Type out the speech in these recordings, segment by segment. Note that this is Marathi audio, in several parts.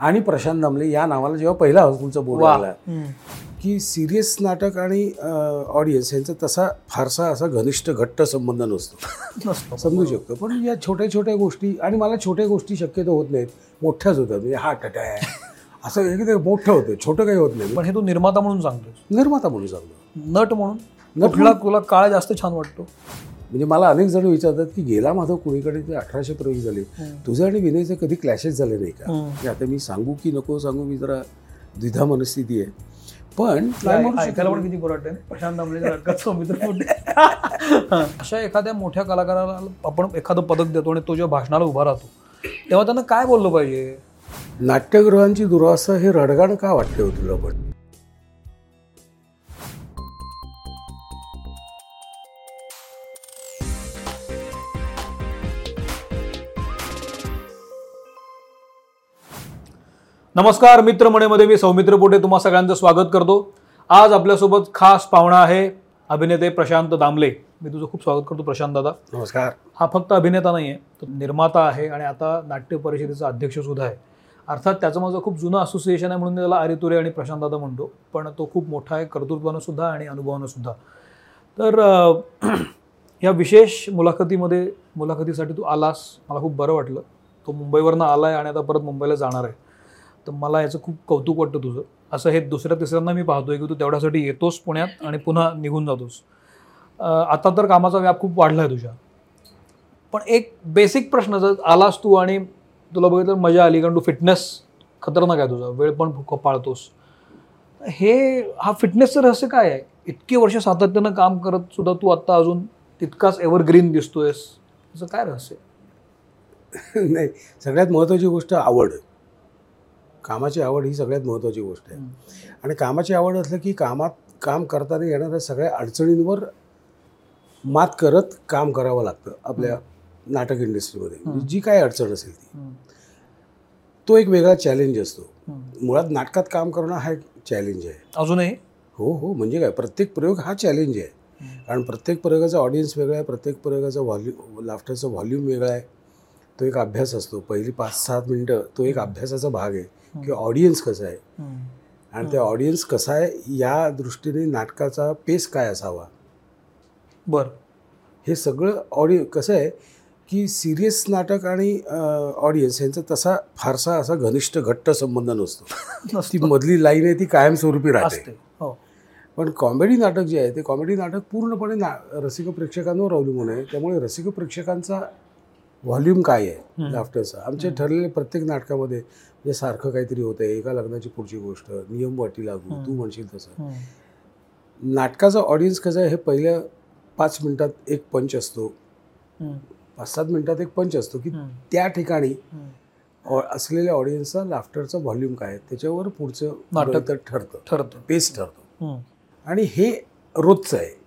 आणि प्रशांत दामले या नावाला जेव्हा पहिला हाऊसफुलचा बोर्ड. आला. की सिरियस नाटक आणि ऑडियन्स यांचा तसा फारसा असा घनिष्ठ घट्ट संबंध नसतो. समजू शकतो. पण या छोट्या छोट्या गोष्टी आणि मला छोट्या गोष्टी शक्यतो होत नाहीत. मोठ्याच होतात. म्हणजे हा टटा आहे असं एकदम मोठं होतं. छोटं काही होत नाही. पण हे तू निर्माता म्हणून सांगतोस निर्माता म्हणून सांगतो. नट म्हणून? नट कुठला तुला काळ जास्त छान वाटतो? म्हणजे मला अनेक जण विचारतात की गेला माधव कुणीकडे ते अठराशे प्रयोग झाले. तुझं आणि विनयचं कधी क्लॅशेस झाले नाही का. म्हणजे आता मी सांगू की नको सांगू मी जरा द्विधा मनस्थिती आहे. पण किती बरं वाटतं ना? प्रशांत अशा एखाद्या मोठ्या कलाकाराला आपण एखादं पदक देतो आणि तो जेव्हा भाषणाला उभा राहतो तेव्हा त्यांना काय बोललं पाहिजे? नाट्यगृहांची दुरावस्था हे रडगाण का वाटते हो तुला पण? नमस्कार मित्रमणेमध्ये मी सौमित्र पोटे तुम्हा सगळ्यांचं स्वागत करतो. आज आपल्यासोबत खास पाहुणा आहे अभिनेते प्रशांत दामले. मी तुझं खूप स्वागत करतो प्रशांत दादा. नमस्कार. हा फक्त अभिनेता नाही आहे तो निर्माता आहे आणि आता नाट्य परिषदेचा अध्यक्ष सुद्धा आहे. अर्थात त्याचं माझं खूप जुनं असोसिएशन आहे म्हणून त्याला आरितुरे आणि प्रशांत दादा म्हणतो. पण तो खूप मोठा आहे कर्तृत्वानं सुद्धा आणि अनुभवानं सुद्धा. तर या विशेष मुलाखतीमध्ये मुलाखतीसाठी तू आलास. मला खूप बरं वाटलं. तो मुंबईवरनं आला आहे आणि आता परत मुंबईला जाणार आहे. तर मला याचं खूप कौतुक वाटतं तुझं. असं हे दुसऱ्या तिसऱ्यांदा मी पाहतोय की तू तेवढ्यासाठी येतोस पुण्यात आणि पुन्हा निघून जातोस. आता तर कामाचा व्याप खूप वाढला आहे तुझ्या. पण एक बेसिक प्रश्न जर आलास तू आणि तुला बघितलं मजा आली कारण तू फिटनेस खतरनाक आहे तुझा. वेळ पण पाळतोस. हे हा फिटनेसचं रहस्य काय आहे? इतकी वर्ष सातत्यानं काम करत सुद्धा तू आत्ता अजून तितकाच एव्हरग्रीन दिसतोयस. त्याचं काय रहस्य नाही सगळ्यात महत्त्वाची गोष्ट आवड. कामाची आवड ही सगळ्यात महत्त्वाची गोष्ट आहे. आणि कामाची आवड असलं की कामात काम करताना येणाऱ्या सगळ्या अडचणींवर मात करत काम करावं लागतं आपल्या नाटक इंडस्ट्रीमध्ये. जी काय अडचण असेल ती. तो एक वेगळा चॅलेंज असतो. मुळात नाटकात काम करणं हा एक चॅलेंज आहे. अजूनही? हो हो म्हणजे काय? प्रत्येक प्रयोग हा चॅलेंज आहे. कारण प्रत्येक प्रयोगाचा ऑडियन्स वेगळा आहे प्रत्येक प्रयोगाचा व्हॉल्यू लाफ्टरचा व्हॉल्यूम वेगळा आहे. तो एक अभ्यास असतो. पहिली पाच सात मिनटं तो एक अभ्यासाचा भाग आहे. की ऑडियन्स कसं आहे. आणि त्या ऑडियन्स कसा आहे? या दृष्टीने नाटकाचा पेस काय असावा? बरं. हे सगळं ऑडिय कसं आहे की सिरियस नाटक आणि ऑडियन्स यांचा तसा फारसा असा घनिष्ठ घट्ट संबंध नसतो. ती. मधली लाईन आहे ती कायमस्वरूपी राहते. हो. पण कॉमेडी नाटक जे आहे ते कॉमेडी नाटक पूर्णपणे ना रसिक प्रेक्षकांवर अवलंबून आहे. त्यामुळे रसिक प्रेक्षकांचा व्हॉल्यूम काय आहे. लाफ्टरचा आमचे ठरलेले प्रत्येक नाटकामध्ये म्हणजे सारखं काहीतरी होतं आहे एका लग्नाची पुढची गोष्ट नियम वाटी लागू. तू म्हणशील तसं. नाटकाचा ऑडियन्स कसं आहे हे पहिल्या पाच मिनिटात एक पंच असतो. पाच सात मिनिटात एक पंच असतो की. त्या ठिकाणी असलेल्या ऑडियन्सचा लाफ्टरचा व्हॉल्यूम काय आहे त्याच्यावर पुढचं नाटक. ठरतं ठरतं पेस ठरतो. आणि हे रोजचं आहे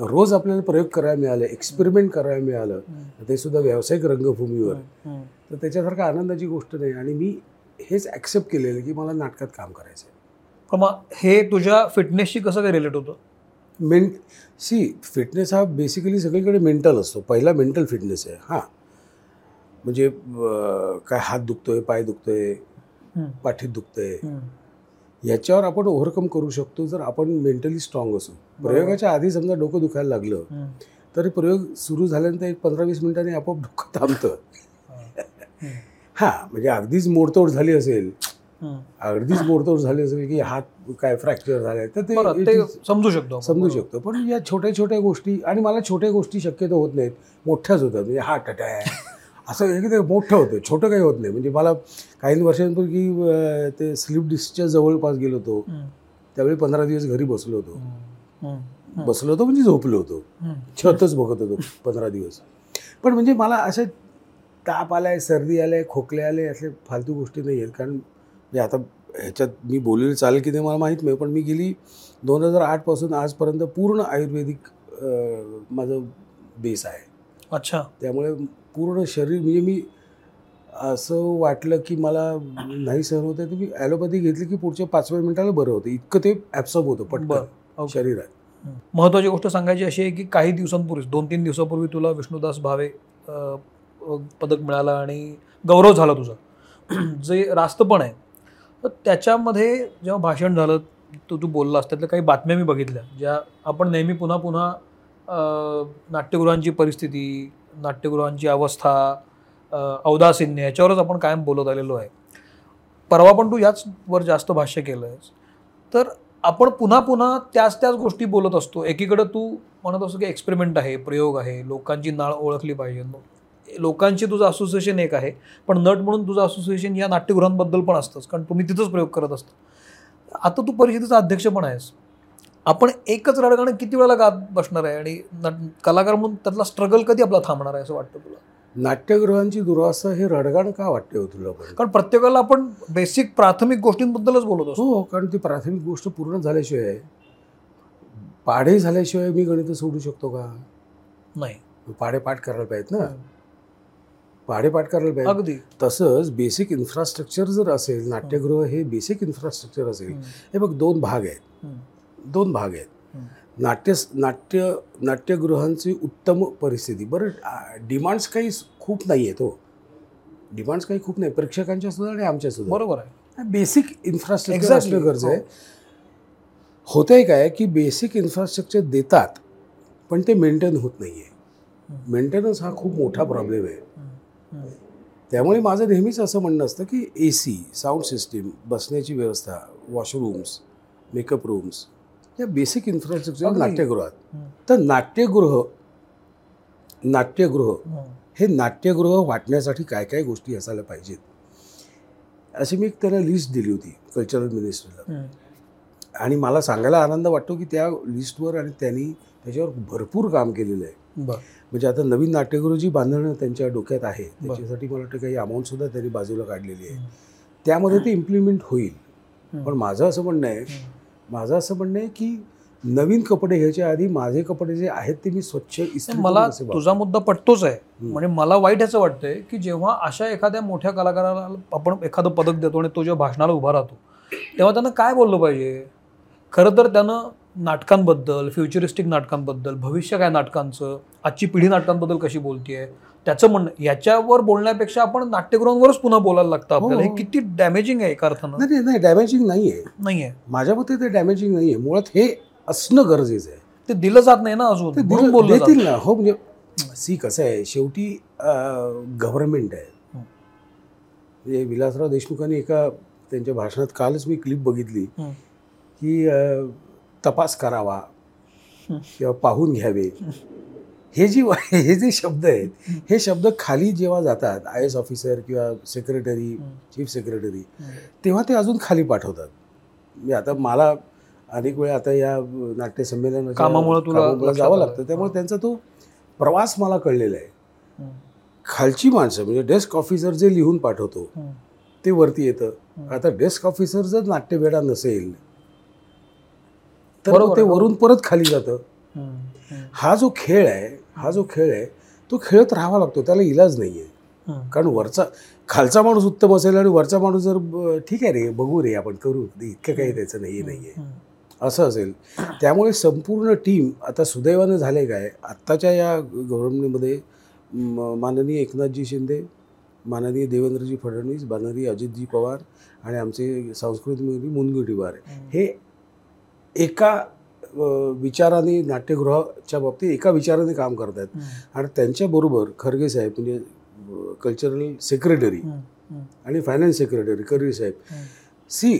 रोज आपल्याला प्रयोग करायला मिळाले एक्सपेरिमेंट करायला मिळालं. ते सुद्धा व्यावसायिक रंगभूमीवर. तर त्याच्यासारखं आनंदाची गोष्ट नाही आणि मी हेच ॲक्सेप्ट केलेलं की मला नाटकात काम करायचं आहे पण मग हे तुझ्या फिटनेसशी कसं काय रिलेट होतं मेंट सी फिटनेस हा बेसिकली सगळीकडे मेंटल असतो पहिला मेंटल फिटनेस आहे हां म्हणजे काय हात दुखतोय पाय दुखतोय. पाठीत दुखतंय. याच्यावर आपण ओव्हरकम करू शकतो जर आपण मेंटली स्ट्रॉंग असू प्रयोगाच्या आधी समजा डोकं दुखायला लागलं. तरी प्रयोग सुरू झाल्यानंतर एक पंधरा वीस मिनिटांनी आपोआप डोकं थांबतं. हां म्हणजे अगदीच मोडतोड झाली असेल. अगदीच मोडतोड झाली असेल की हात काय फ्रॅक्चर झालाय तर ते समजू शकतो. समजू. शकतो पण या छोट्या छोट्या गोष्टी आणि मला छोट्या गोष्टी शक्यतो होत नाहीत मोठ्याच होतात म्हणजे हा टटा आहे असं एकदम मोठं होतं छोटं काही होत नाही. म्हणजे मला काही वर्षांपूर्वी ते स्लिप डिस्कच्या जवळपास गेलो होतो. त्यावेळी पंधरा दिवस घरी बसलो होतो. बसलो होतो म्हणजे झोपलो होतो. छतच बघत होतो पंधरा दिवस. पण म्हणजे मला असे ताप आलाय सर्दी आलाय खोकले आले असले फालतू गोष्टी नाही आहेत. कारण म्हणजे आता ह्याच्यात मी बोललेलं चालेल की नाही मला माहीत नाही. पण मी गेली दोन हजार आठपासून आजपर्यंत पूर्ण आयुर्वेदिक माझं बेस आहे. अच्छा. त्यामुळे पूर्ण शरीर म्हणजे मी असं वाटलं की मला नाही सहन होतं तर मी ॲलोपॅथी घेतली की पुढच्या पाचव्या मिनिटाला बरं होतं. इतकं ते ॲब्सॉर्ब होतं पटकन. शरीरात. महत्वाची गोष्ट सांगायची अशी आहे की काही दिवसांपूर्वी दोन तीन दिवसापूर्वी तुला विष्णुदास भावे पदक मिळालं आणि गौरव झाला तुझा. जे रास्तपण आहे तर त्याच्यामध्ये जेव्हा भाषण झालं तू तू बोललास त्यातल्या काही बातम्या मी बघितल्या ज्या आपण नेहमी पुन्हा पुन्हा नाट्यगृहांची परिस्थिती नाट्यगृहांची अवस्था औदासिन्य औदासीन्य याच्यावरच आपण कायम बोलत आलेलो आहे. परवा पण तू याचवर जास्त भाष्य केलं आहेस तर आपण पुन्हा पुन्हा त्याच त्याच गोष्टी बोलत असतो. एकीकडं तू म्हणत असतो की एक्सपेरिमेंट आहे प्रयोग आहे लोकांची नाळ ओळखली पाहिजे. लोकांची तुझं असोसिएशन एक आहे पण नट म्हणून तुझं असोसिएशन या नाट्यगृहांबद्दल पण असतंच कारण तुम्ही तिथंच प्रयोग करत असतो. आता तू परिषदेचा अध्यक्ष पण आहेस. आपण एकच रडगाणं किती वेळेला गात बसणार आहे? आणि कलाकार म्हणून त्यातला स्ट्रगल कधी आपला थांबणार आहे असं वाटतं तुला? नाट्यगृहांची दुरावस्था हे रडगाण का वाटते हो तुला कारण प्रत्येकाला आपण बेसिक प्राथमिक गोष्टींबद्दलच बोलत असतो. हो कारण ती प्राथमिक गोष्ट पूर्ण झाल्याशिवाय पाढे झाल्याशिवाय मी गणित सोडू शकतो का? नाही. पाढे पाठ करायला पाहिजेत ना? पाढे पाठ करायला पाहिजे अगदी. तसंच बेसिक इन्फ्रास्ट्रक्चर जर असेल नाट्यगृह हे बेसिक इन्फ्रास्ट्रक्चर असेल हे बघ दोन भाग आहेत. दोन भाग आहेत. नाट्य नाट्य नाट्यगृहांची उत्तम परिस्थिती बरं डिमांड्स काही खूप नाही आहेत हो डिमांड्स काही खूप नाही प्रेक्षकांच्या सुद्धा आणि आमच्या सुद्धा बरोबर आहे बेसिक इन्फ्रास्ट्रक्चर. असणं गरज आहे हो. होतंय काय की बेसिक इन्फ्रास्ट्रक्चर देतात पण ते मेंटेन होत नाही आहे. मेंटेनन्स हा खूप मोठा प्रॉब्लेम आहे. त्यामुळे माझं नेहमीच असं म्हणणं असतं की ए सी साऊंड सिस्टीम बसण्याची व्यवस्था वॉशरूम्स मेकअप रूम्स या बेसिक इन्फ्रास्ट्रक्चर. नाट्यगृहात. तर नाट्यगृह नाट्यगृह. हे नाट्यगृह वाटण्यासाठी काय काय गोष्टी असायला पाहिजेत अशी मी एक त्याला लिस्ट दिली होती कल्चरल मिनिस्टरला. आणि मला सांगायला आनंद वाटतो की त्या लिस्टवर आणि त्यांनी त्याच्यावर भरपूर काम केलेलं आहे म्हणजे आता नवीन नाट्यगृह जी बांधणं त्यांच्या डोक्यात आहे त्याच्यासाठी मला वाटतं काही अमाऊंटसुद्धा त्यांनी बाजूला काढलेली आहे त्यामध्ये ते इम्प्लिमेंट होईल. पण माझं असं म्हणणं आहे. माझं असं म्हणणं आहे की नवीन कपडे घ्यायच्या आधी माझे कपडे जे आहेत ते मी स्वच्छ मला? तुझा मुद्दा पटतोच आहे. म्हणजे मला वाईट याचं वाटतंय की जेव्हा अशा एखाद्या मोठ्या कलाकाराला आपण एखादं पदक देतो आणि तो जेव्हा भाषणाला उभा राहतो तेव्हा त्यानं काय बोललं पाहिजे खरं तर त्यानं नाटकांबद्दल फ्युचरिस्टिक नाटकांबद्दल भविष्य काय नाटकांचं आजची पिढी नाटकांबद्दल कशी बोलतीये त्याचं म्हणणं याच्यावर बोलण्यापेक्षा आपण नाट्यगृहांवरच पुन्हा बोलायला लागतं आपल्याला. हे हो. किती डॅमेजिंग आहे एका अर्थानं नाही नाही, डॅमेजिंग नाही आहे नाही आहे माझ्या मते ते डॅमेजिंग नाही आहे मुळात हे असणं गरजेचं आहे. ते दिलं जात नाही ना अजून. ते दिलं- बोललं. देतील ना. हो म्हणजे सी कसं आहे शेवटी गव्हर्नमेंट आहे. हं. म्हणजे विलासराव देशमुखांनी एका त्यांच्या भाषणात कालच मी क्लिप बघितली. हं. की तपास करावा हं. किंवा पाहून घ्यावे. हे जी हे जे शब्द आहेत हे शब्द खाली जेव्हा जातात आय एस ऑफिसर किंवा सेक्रेटरी. Chief secretary. तेव्हा ते अजून खाली पाठवतात म्हणजे आता मला अनेक वेळा आता या नाट्य संमेलनाच्या कामामुळं तुला जावं. लागतं त्यामुळे. त्यांचा तो प्रवास मला कळलेला आहे. खालची माणसं म्हणजे डेस्क ऑफिसर जे लिहून पाठवतो. ते वरती येतं. आता डेस्क ऑफिसर जर नाट्यवेडा नसेल तर ते. वरून परत खाली जातं. हा जो खेळ आहे हा जो खेळ आहे तो खेळत राहावा लागतो त्याला इलाज नाही आहे. कारण वरचा खालचा माणूस उत्तम असेल आणि वरचा माणूस जर ठीक आहे रे बघू रे आपण करू इतकं काही त्याचं नाही नाही आहे. असं असेल. त्यामुळे संपूर्ण टीम आता सुदैवानं झाले काय आत्ताच्या या गव्हर्नमेंटमध्ये म- माननीय एकनाथजी शिंदे माननीय देवेंद्रजी फडणवीस माननीय अजितजी पवार आणि आमचे सांस्कृतिक मंत्री मुनगंटीवार. हे एका विचाराने नाट्यगृहाच्या बाबतीत एका विचाराने काम करत आहेत. आणि त्यांच्याबरोबर खरगे साहेब म्हणजे कल्चरल सेक्रेटरी. आणि फायनान्स सेक्रेटरी कर्री साहेब. सी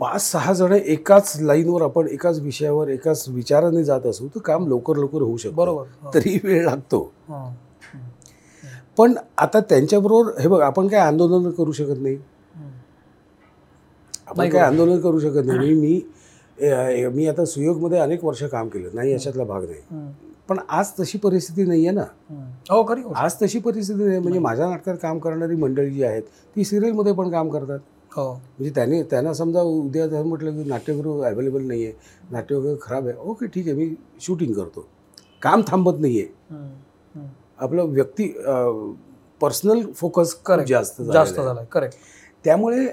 पाच सहा जण एकाच लाईनवर आपण एकाच विषयावर एकाच विचाराने जात असू तर काम लवकर लवकर होऊ शकतं बरोबर हं. तरी वेळ लागतो हं. पण आता त्यांच्याबरोबर हे बघ आपण काय आंदोलन करू शकत नाही. आपण काय आंदोलन करू शकत नाही मी मी ए- मी आता सुयोगमध्ये अनेक वर्ष काम केलं नाही याच्यातला भाग नाही. पण आज तशी परिस्थिती नाही आहे ना हं. खरी गोष्ट. आज तशी परिस्थिती नाही म्हणजे माझ्या नाटकात काम करणारी मंडळी जी आहेत ती सिरियलमध्ये पण काम करतात हो म्हणजे त्याने त्यांना समजा उद्या जर म्हटलं की नाट्यगृह अवेलेबल नाही आहे नाट्यगृह खराब आहे ओके ठीक आहे मी शूटिंग करतो काम थांबत नाही आहे. आपलं व्यक्ती पर्सनल फोकस. जास्त जास्त झालेलं आहे. झालाय करेक्ट त्यामुळे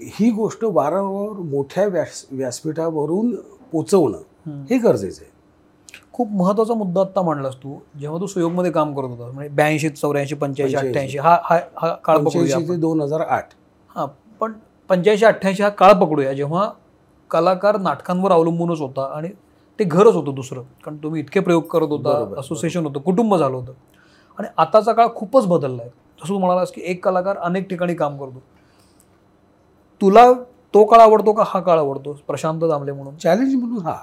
ही गोष्ट वारंवार मोठ्या व्यास व्यासपीठावरून पोचवणं हे गरजेचं आहे. खूप महत्त्वाचा मुद्दा आता मांडलास तू. जेव्हा तू सुयोगमध्ये काम करत होता म्हणजे ब्याऐंशी चौऱ्याऐंशी पंच्याऐंशी 85. अठ्ठ्याऐंशी हा हा हा काळ पकडूया. दोन हजार आठ. हां पण पंच्याऐंशी अठ्ठ्याऐंशी हा काळ पकडूया. जेव्हा कलाकार नाटकांवर अवलंबूनच होता आणि ते घरच होतं दुसरं. कारण तुम्ही इतके प्रयोग करत होता. असोसिएशन होतं कुटुंब झालं होतं. आणि आताचा काळ खूपच बदलला आहे जसं तू म्हणालास की एक कलाकार अनेक ठिकाणी काम करतो. तुला तो काळ आवडतो का हा काळ आवडतो? प्रशांत दामले म्हणून. चॅलेंज म्हणून हा.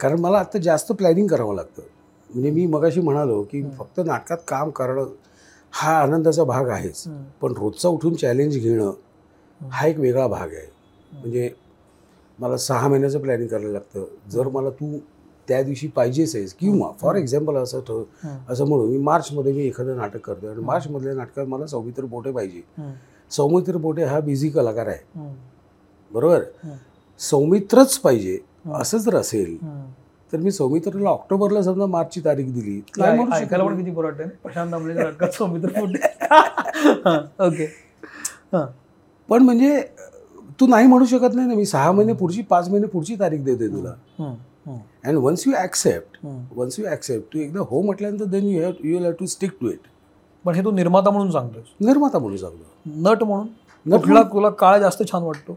कारण मला आता जास्त प्लॅनिंग करावं लागतं. म्हणजे मी मगाशी म्हणालो की फक्त नाटकात काम करणं हा आनंदाचा भाग आहेच. पण रोजचा उठून चॅलेंज घेणं हा एक वेगळा भाग आहे. म्हणजे मला सहा महिन्याचं प्लॅनिंग करायला लागतं. जर मला तू त्या दिवशी पाहिजेच आहेस किंवा फॉर एक्झाम्पल असं ठेव हम्म. असं म्हणून मी मार्चमध्ये मी एखादं नाटक करतो आणि मार्चमधल्या नाटकात मला सौमित्र पोटे पाहिजे. सौमित्र पोटे हा बिझी कलाकार आहे. बरोबर. सौमित्रच पाहिजे असं जर असेल. तर मी सौमित्रला ऑक्टोबरला समजा मार्चची तारीख दिली ऐकायला पण. किती बरं? प्रशांत सौमित्र फुटे ओके पण म्हणजे तू नाही म्हणू शकत नाही ना मी सहा महिने पुढची पाच महिने पुढची तारीख देते तुला. And once you accept hmm. Once you accept तू एकदा हो म्हटल्यानंतर then you have you have to stick to it पण हे तू निर्माता म्हणून सांगतोस निर्माता म्हणू सांगतो नट म्हणून. कुठला तुला काळ जास्त छान वाटतो?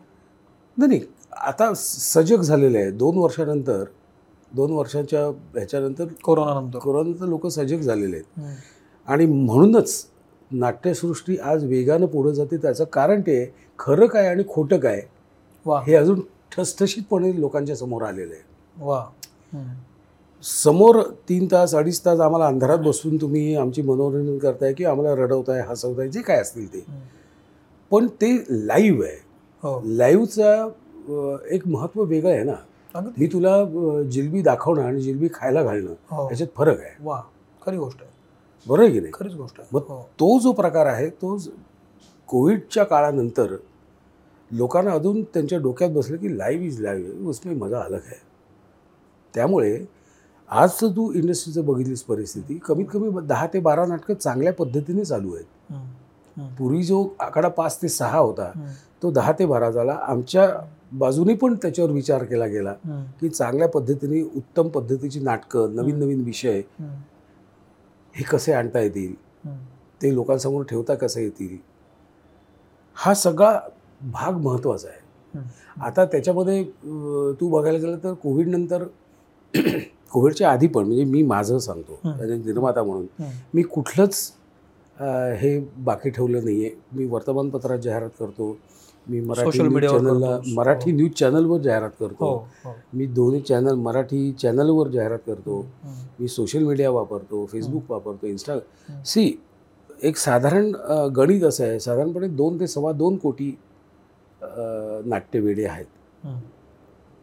नाही आता सजग झालेलं आहे. दोन वर्षानंतर दोन वर्षाच्या ह्याच्यानंतर कोरोना नंतर कोरोनानंतर लोक सजग झालेले आहेत. आणि म्हणूनच नाट्यसृष्टी आज वेगानं पुढं जाते. त्याचं कारण ते खरं काय आणि खोटं काय वा. हे अजून ठसठशीतपणे लोकांच्या समोर आलेलं आहे. वा. समोर तीन तास अडीच तास आम्हाला अंधारात बसून तुम्ही आमची मनोरंजन करताय की आम्हाला रडवताय हसवताय जे काय असतील ते. पण ते लाईव्ह आहे. हो. लाईव्हचा एक महत्त्व वेगळं आहे ना. मी तुला जिलबी दाखवणं आणि जिलबी खायला घालणं हो. याच्यात फरक आहे. वा खरी गोष्ट आहे. बरोबर आहे की नाही? खरीच गोष्ट आहे. मग हो. तो जो प्रकार आहे तो कोविडच्या काळानंतर लोकांना अजून त्यांच्या डोक्यात बसलं की लाईव्ह इज लाईव्ह उसमें मजा अलग आहे त्यामुळे आज तर तू इंडस्ट्रीचं बघितलीस परिस्थिती कमीत कमी दहा ते बारा नाटकं चांगल्या पद्धतीने चालू आहेत. पूर्वी जो आकडा पाच ते सहा होता. तो दहा ते बारा झाला आमच्या बाजूने पण त्याच्यावर विचार केला गेला. की चांगल्या पद्धतीने उत्तम पद्धतीची नाटकं नवीन नवीन विषय. हे कसे आणता येतील. ते लोकांसमोर ठेवता कसं येतील हा सगळा भाग महत्त्वाचा आहे. आता त्याच्यामध्ये तू बघायला गेलं तर कोविडनंतर कोविडच्या आधी पण म्हणजे मी माझं सांगतो. आणि निर्माता म्हणून. मी कुठलंच हे बाकी ठेवलं नाही आहे मी वर्तमानपत्रात जाहिरात करतो मी मराठी चॅनलला. मराठी न्यूज चॅनलवर जाहिरात हो करतो हो मी दोन्ही चॅनल मराठी चॅनलवर जाहिरात करतो. मी सोशल मीडिया वापरतो फेसबुक वापरतो इन्स्टा. सी एक साधारण गणित असं आहे साधारणपणे दोन ते सव्वा दोन कोटी नाट्यवेडे आहेत.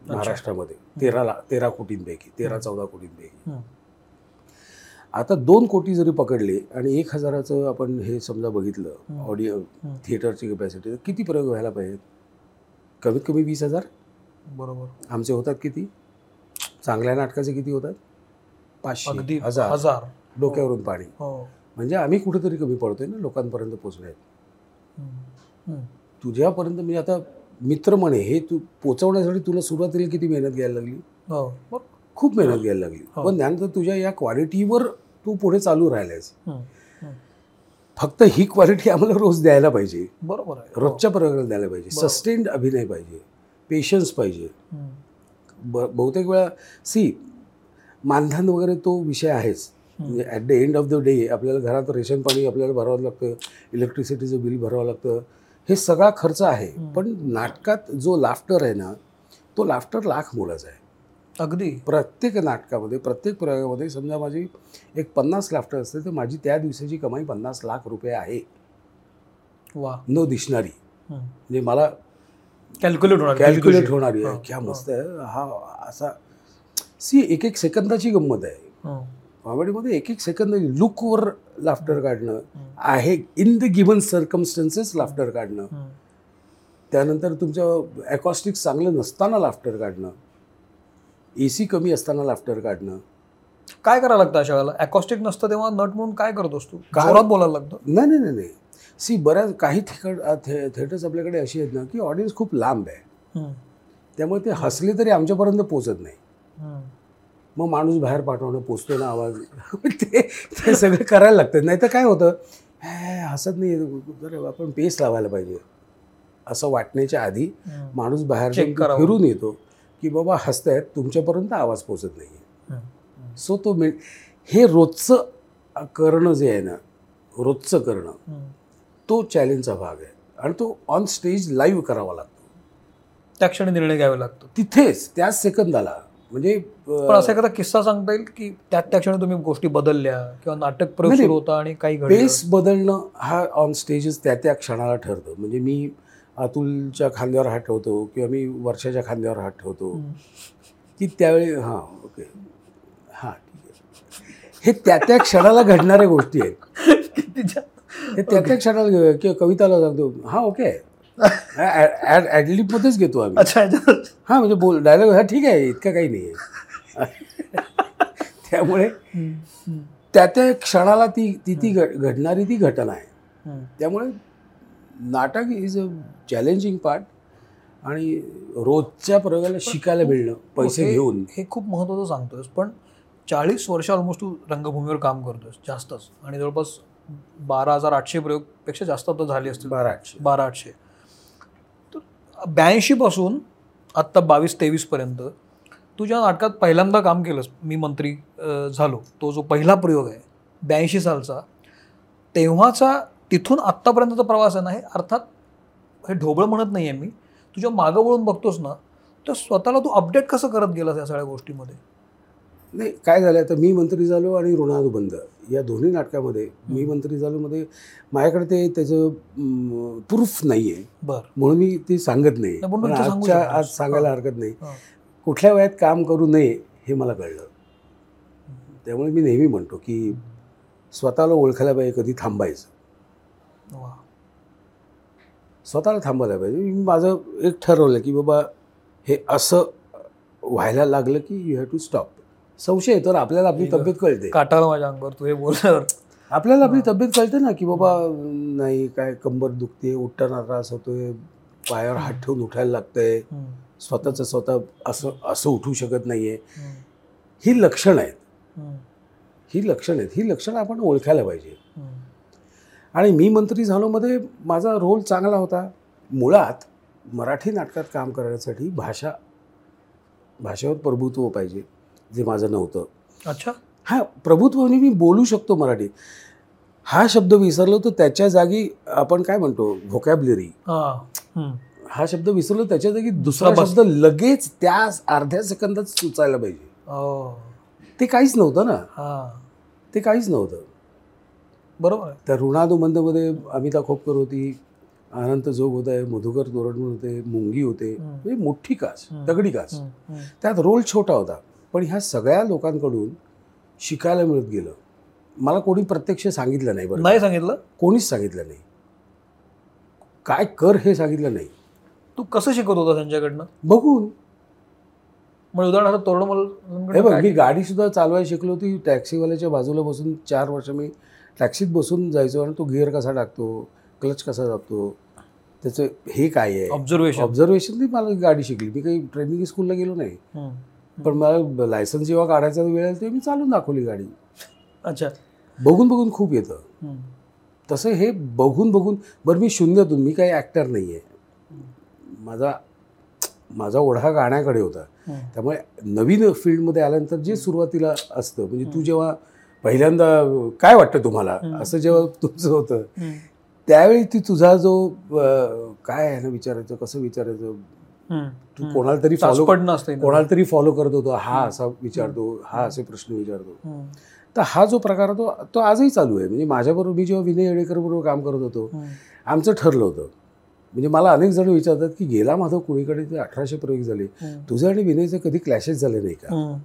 महाराष्ट्रामध्ये. तेरा ला तेरा कोटींपैकी तेरा चौदा कोटींपैकी. आता दोन कोटी जरी पकडले आणि एक हजाराचं आपण हे समजा बघितलं. ऑडिओ. थिएटरची कपॅसिटी तर किती प्रयोग व्हायला पाहिजेत? कमीत कमी वीस हजार? बरोबर. आमचे होतात किती? चांगल्या नाटकाचे किती होतात? पाचशे हजार. हजार. डोक्यावरून पाणी. हो. म्हणजे आम्ही कुठेतरी कमी पडतोय ना लोकांपर्यंत पोचण्यात. तुझ्यापर्यंत म्हणजे आता मित्र म्हणे हे तू पोचवण्यासाठी तुला सुरुवातीला किती मेहनत घ्यायला लागली? हो. खूप मेहनत घ्यायला लागली. हो. पण त्यानंतर तुझ्या या क्वालिटीवर तू पुढे चालू राहिलायस. फक्त ही क्वालिटी आम्हाला रोज द्यायला पाहिजे. बरोबर हो. रोजच्या प्रयोगाला द्यायला पाहिजे. सस्टेन्ड अभिनय पाहिजे. पेशन्स पाहिजे. ब बहुतेक वेळा सी मानधन वगैरे तो विषय आहेच. म्हणजे at the end of the day आपल्याला घरात रेशन पाणी आपल्याला भरावं लागतं. इलेक्ट्रिसिटीचं बिल भरावं लागतं. हे सगळा खर्च आहे. पण नाटकात जो लाफ्टर आहे ना तो लाफ्टर लाख मोलाचा आहे अगदी प्रत्येक नाटकामध्ये प्रत्येक प्रयोगामध्ये समजा माझी एक पन्नास लाफ्टर असते तर माझी त्या दिवसाची कमाई पन्नास लाख रुपये आहे वा न दिसणारी. म्हणजे मला कॅल्क्युलेट होणार कॅल्क्युलेट. होणारी आहे हो, क्या. मस्त आहे हा असा सी एक एक सेकंदाची गंमत आहे. कॉमेडीमध्ये एक एक सेकंद लुकवर लाफ्टर काढणं. आहे in the given circumstances laughter काढणं. त्यानंतर तुमचं ॲकॉस्टिक चांगलं नसताना लाफ्टर काढणं ए सी कमी असताना लाफ्टर काढणं काय करायला लागतं अशा वेळेला अकॉस्टिक नसतं तेव्हा नट म्हणून काय करतोस तू काय? जोरात बोलायला लागतं नाही नाही नाही नाही सी बऱ्याच काही थिकड थे थिएटर्स आपल्याकडे अशी आहेत ना की ऑडियन्स खूप लांब आहे. त्यामुळे ते हसले तरी आमच्यापर्यंत पोचत नाही. मग माणूस बाहेर पाठवणं पोचतो ना आवाज. ते ते सगळं करायला लागतं नाही तर काय होतं? "हे, हसत नाही जरा आपण पेस लावायला पाहिजे. असं वाटण्याच्या आधी. माणूस बाहेर. फिरून येतो की बाबा हसतायत. तुमच्यापर्यंत आवाज पोचत नाही. सो तो मे हे रोजचं करणं जे आहे ना रोजचं करणं. तो चॅलेंजचा भाग आहे. आणि तो ऑन स्टेज लाईव्ह करावा लागतो. त्या क्षणी निर्णय घ्यावे लागतो. तिथेच त्याच सेकंदाला म्हणजे पण असा एखादा किस्सा सांगता येईल की त्या त्या क्षणी तुम्ही गोष्टी बदलल्या किंवा नाटक प्रयोग सुरू होता आणि काही पेस बदलणं हा ऑन स्टेजच त्या त्या क्षणाला ठरतं. म्हणजे मी अतुलच्या खांद्यावर हात ठेवतो किंवा मी वर्षाच्या खांद्यावर हात ठेवतो. की त्यावेळी हां ओके. हां ठीक आहे. हे त्या त्या क्षणाला घडणाऱ्या गोष्टी आहेत. हे त्या त्या क्षणाला किंवा कविताला सांगतो हां ओके. ॲडलिपमध्येच घेतो आम्ही. अच्छा हां म्हणजे बोल डायलॉग हा ठीक आहे इतकं काही नाही आहे. त्यामुळे. त्या त्या क्षणाला ती ती ती घड- घडणारी ती घटना आहे. त्यामुळे नाटक इज अ चॅलेंजिंग पार्ट आणि रोजच्या प्रयोगाला शिकायला मिळणं पैसे घेऊन. हे खूप महत्त्वाचं सांगतोयस पण चाळीस वर्ष ऑलमोस्ट तू रंगभूमीवर काम करतोयस जास्तच. आणि जवळपास बारा हजार आठशे प्रयोगपेक्षा जास्त आता झाले असतील. बारा आठशे. बारा आठशे. ब्याऐंशीपासून आत्ता बावीस तेवीसपर्यंत तू ज्या नाटकात पहिल्यांदा काम केलंस मी मंत्री झालो तो जो पहिला प्रयोग आहे ब्याऐंशी सालचा तेव्हाचा तिथून आत्तापर्यंतचा प्रवास आहे ना हे अर्थात हे ढोबळ म्हणत नाही आहे मी तुझ्या मागं वळून बघतोस ना तर स्वतःला तू अपडेट कसं करत गेलास या सगळ्या गोष्टीमध्ये? नाही काय झालं तर मी मंत्री झालो आणि ऋणानु बंद. या दोन्ही नाटकामध्ये मी मंत्री झालो मध्ये माझ्याकडे ते त्याचं प्रूफ नाही आहे बर. म्हणून मी ते सांगत नाही. पण आजच्या. आज सांगायला हरकत नाही. कुठल्या वयात काम करू नये हे मला कळलं. त्यामुळे मी नेहमी म्हणतो की स्वतःला ओळखायला पाहिजे कधी थांबायचं. स्वतःला थांबायला पाहिजे. मी माझं एक ठरवलं की बाबा हे असं व्हायला लागलं की यू हॅव टू स्टॉप संशय येतो ना आपल्याला आपली. तब्येत कळते काटाळं माझ्या अंगावर तू हे बोलल्यावर आपल्याला आपली. तब्येत कळते ना की बाबा नाही काय कंबर दुखते उठताना त्रास होतोय पायावर हात ठेवून उठायला लागतंय. स्वतःचं स्वतः असं असं उठू शकत नाहीये. ही लक्षणं आहेत. ही लक्षणं आहेत ही लक्षणं आपण ओळखायला पाहिजे. आणि मी मंत्री झालोमध्ये माझा रोल चांगला होता मुळात मराठी नाटकात काम करण्यासाठी भाषा भाषेवर प्रभुत्व पाहिजे जे माझं नव्हतं अच्छा हा प्रभुत्व म्हणजे मी बोलू शकतो मराठीत हा शब्द विसरलो तर त्याच्या जागी आपण काय म्हणतो व्होकॅबलरी हा. हा शब्द विसरलो त्याच्या जागी दुसरा. शब्द लगेच त्या अर्ध्या सेकंदात सुचायला पाहिजे ओ. ते काहीच नव्हतं ना हा ते काहीच नव्हतं बरोबर त्या ऋणानुबंधमध्ये अमिता खोपकर होती अनंत जोग होत आहे मधुकर तोरडमल होते मुंगी होते. म्हणजे मोठी कास हम्म. दगडी. हम्म. त्यात रोल छोटा होता पण ह्या सगळ्या लोकांकडून शिकायला मिळत गेलं. मला कोणी प्रत्यक्ष सांगितलं नाही बरं. नाही सांगितलं? कोणीच सांगितलं नाही. काय कर हे सांगितलं नाही. तू कसं शिकत होता त्यांच्याकडनं? बघून. म्हणजे उदाहरणार्थ हे तोरणमल बघ मी गाडी सुद्धा चालवायला शिकलो होती. टॅक्सीवाल्याच्या बाजूला बसून चार वर्ष मी टॅक्सीत बसून जायचो आणि तो गिअर कसा टाकतो क्लच कसा टाकतो त्याचं हे काय आहे? ऑब्झर्वेशन ऑब्झर्वेशन मला गाडी शिकली. मी काही ट्रेनिंग स्कूलला गेलो नाही. पण मला लायसन्स जेव्हा काढायचा वेळ आला तेव्हा मी चालून दाखवली गाडी अच्छा बघून बघून खूप येतं. तसं हे बघून बघून बरं मी शून्यातून मी काही ॲक्टर नाही आहे माझा माझा ओढा गाण्याकडे होता. त्यामुळे नवीन फील्डमध्ये आल्यानंतर जे सुरुवातीला असतं म्हणजे तू जेव्हा पहिल्यांदा काय वाटतं तुम्हाला. असं जेव्हा तुझं होतं. त्यावेळी ती तुझा जो काय आहे ना विचारायचं कसं विचारायचं. तू. कोणाला तरी फॉलो कोणाला तरी फॉलो करत होतो. हा असा विचारतो हा असे प्रश्न विचारतो. तर हा जो प्रकार तो तो आजही चालू आहे. म्हणजे माझ्याबरोबर मी जेव्हा विनय येडेकर बरोबर काम करत होतो आमचं ठरलं होतं. म्हणजे मला अनेक जण विचारतात की गेला माधव कुणीकडे? ते अठराशे प्रयोग झाले. तुझं आणि विनयचे कधी क्लॅशेस झाले नाही का?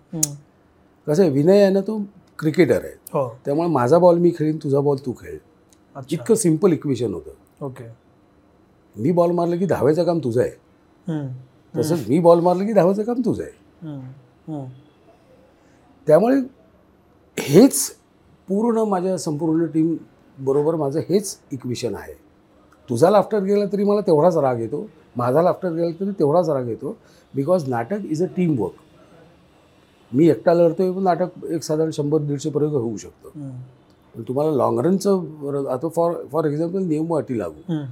कसं आहे विनय आहे ना तो क्रिकेटर आहे. हो. त्यामुळे माझा बॉल मी खेळीन तुझा बॉल तू खेळ. इतकं सिंपल इक्वेशन होतं. ओके. मी बॉल मारलं की धावायचं काम तुझं आहे. तसंच मी बॉल मारलं की धावायचं काम तुझं आहे. त्यामुळे हेच पूर्ण माझ्या संपूर्ण टीम बरोबर माझं हेच इक्वेशन आहे. तुझा लाफ्टर गेला तरी मला तेवढाच राग येतो. माझा लाफ्टर गेला तरी तेवढाच राग येतो. बिकॉज नाटक इज अ टीम वर्क मी एकटा लढतोय पण नाटक एक साधारण शंभर दीडशे पर्यंत होऊ शकतं. पण तुम्हाला लॉंग रनचं आता फॉर फॉर एक्झाम्पल नियम अटी लागू.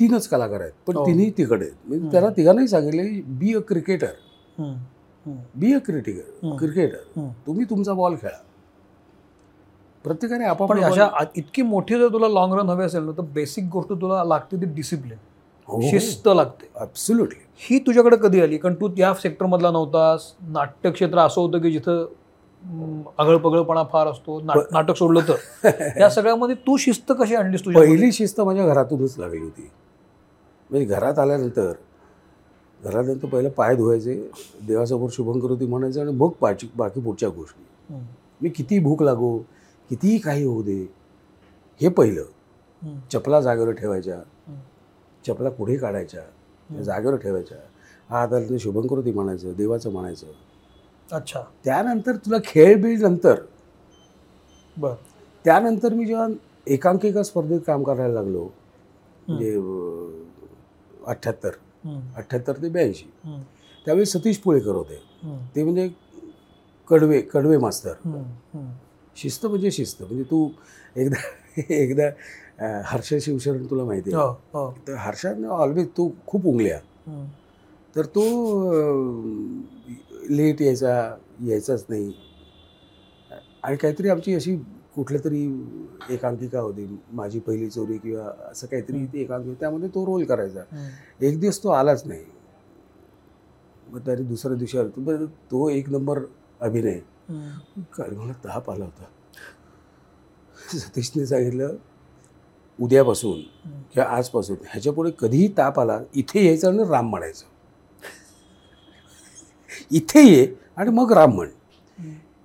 तीनच कलाकार आहेत पण हो. तिन्ही तिकडे आहेत. म्हणजे. त्याला तिघांनाही सांगितले be a cricketer be a क्रिटिकर. Cricketer. तुम्ही तुमचा बॉल खेळा. प्रत्येकाने पण आपापला अशा इतकी मोठी जर तुला लॉंग रन हवे असेल ना तर बेसिक गोष्ट तुला लागते ती डिसिप्लिन हो, शिस्त लागते. ॲब्सोल्युटली ही तुझ्याकडे कधी आली? कारण तू या सेक्टरमधला नव्हतास. नाट्यक्षेत्र असं होतं की जिथं आगळपगळपणा फार असतो नाटक सोडलं तर. या सगळ्यामध्ये तू शिस्त कशी आणलीस तुझ्या पहिली शिस्त माझ्या घरातूनच लागली होती. म्हणजे घरात आल्यानंतर घरानंतर पहिलं पाय धुवायचे देवासमोर शुभंकरोती म्हणायचं आणि मग बाकी बाकी पुढच्या गोष्टी. मी किती भूक लागो कितीही काही होऊ दे हे पहिलं. चपला जागेवर ठेवायच्या चपला पुढे काढायच्या जागेवर ठेवायच्या. हात आलं तर शुभंकरोती म्हणायचं देवाचं म्हणायचं. अच्छा. त्यानंतर तुला खेळ बीळ नंतर. बर. त्यानंतर मी जेव्हा एकांकिका स्पर्धेत काम करायला लागलो म्हणजे अठ्ठ्याहत्तर अठ्ठ्याहत्तर ते ब्याऐंशी. त्यावेळी सतीश पुळेकर होते. ते म्हणजे कडवे कडवे मास्तर. शिस्त म्हणजे शिस्त. म्हणजे तू एकदा एकदा हर्ष शिवशरण तुला माहिती आहे. हो, हो. तर हर्षाने ऑलवेज तो खूप उंगल्या. तर तो लेट यायचा यायचाच नाही. आणि काहीतरी आमची अशी कुठल्या तरी एकांकिका होती. माझी पहिली चोरी किंवा असं काहीतरी ती एकांकिका त्यामध्ये तो रोल करायचा. एक दिवस तो आलाच नाही. मग तरी दुसऱ्या दिवशी आला. तो बरं, तो एक नंबर अभिनय. काल मला ताप आला होता. सतीशने सांगितलं उद्यापासून. किंवा आजपासून ह्याच्यापुढे कधीही ताप आला इथे यायचं आणि राम म्हणायचं. इथे ये आणि मग राम म्हण.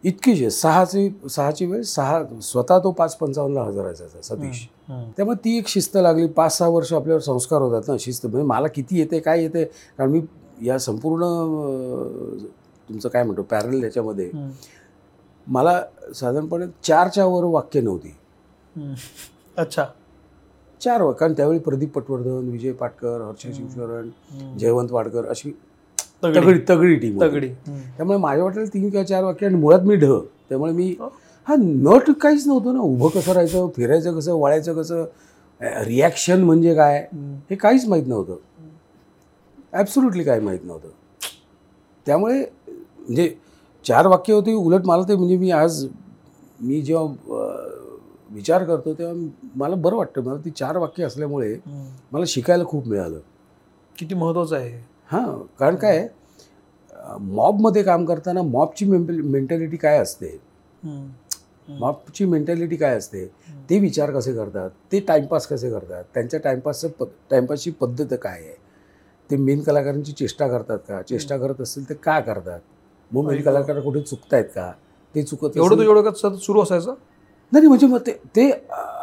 इतकीच आहे सहाची सहाची वेळ सहा स्वतः तो पाच पंचावन्नला हजर असायचा सतीश. त्यामुळे ती एक शिस्त लागली पाच सहा वर्ष आपल्यावर संस्कार होतात ना शिस्त म्हणजे मला किती येते काय येते कारण मी या संपूर्ण तुमचं काय म्हणतो पॅरल याच्यामध्ये. मला साधारणपणे चारच्या वर वाक्य नव्हती. अच्छा चार कारण त्यावेळी प्रदीप पटवर्धन विजय पाटकर हर्ष शिवशरण. जयवंत वाडकर अशी तगडी. तगडी तगडी टीम तगडी. त्यामुळे माझ्या वाटेल तीन किंवा चार वाक्य आणि मुळात मी ढ त्यामुळे मी हो. हा नट काहीच नव्हतं ना. उभं कसं राहायचं फिरायचं कसं वळायचं कसं रिॲक्शन म्हणजे काय. हे काहीच माहीत नव्हतं. ॲब्सोल्युटली काही माहीत नव्हतं. त्यामुळे म्हणजे चार वाक्य होती उलट मला ते म्हणजे मी आज मी जेव्हा विचार करतो तेव्हा मला बरं वाटतं. मला ती चार वाक्य असल्यामुळे. मला शिकायला खूप मिळालं. किती महत्वाचं आहे हे. कारण काय मॉबमध्ये काम करताना मॉबची मेंटॅलिटी काय असते. मॉबची मेंटॅलिटी काय असते? ते विचार कसे करतात? ते टाईमपास कसे करतात? त्यांच्या टाईमपासचं प टाईमपासची पद्धत काय आहे? ते मेन कलाकारांची चेष्टा करतात का? चेष्टा करत असतील तर का करतात? मग मेन. कलाकार कुठे चुकतायत का? ते चुकत एवढं सतत सुरू असायचं? नाही म्हणजे मग ते ते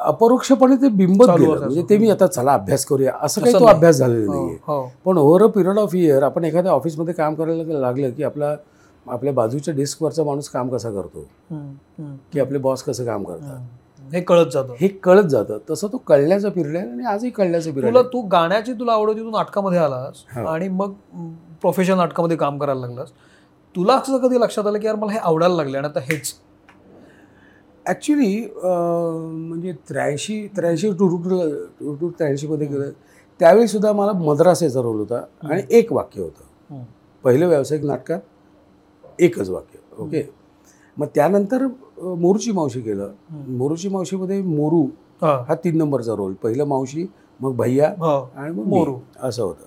अपरोक्षपणे ते बिंबत गेलं. म्हणजे ते मी आता चला अभ्यास करूया असं काही तो नाही. अभ्यास झालेला हो, नाहीये हो. पण over a period of year आपण एखाद्या ऑफिसमध्ये काम करायला लागलं की आपला आपल्या बाजूच्या डेस्कवरचा माणूस काम कसा करतो. की आपले बॉस कसं काम करतात. हे कळत जातं हे कळत जातं तसं तो कळण्याचा पिरियड आहे आणि आजही कळण्याचा पिरियड तुला तू गाण्याची तुला आवड होती तू नाटकामध्ये आलास. आणि मग प्रोफेशनल नाटकामध्ये काम करायला लागलास तुला असं कधी लक्षात आलं की यार मला हे आवडायला लागले आणि आता हेच ॲक्च्युली म्हणजे त्र्याऐंशी त्र्याऐंशी टू टू टू टू त्र्याऐंशीमध्ये गेलं. त्यावेळी सुद्धा मला मद्रासेचा रोल होता आणि एक वाक्य होतं. पहिलं व्यावसायिक नाटकात एकच वाक्य. ओके? मग त्यानंतर मोरूची मावशी केलं. मोरूची मावशीमध्ये मोरू हा. तीन नंबरचा रोल पहिलं मावशी मग भैया हो. आणि मग मोरू. मोरू. असं होतं.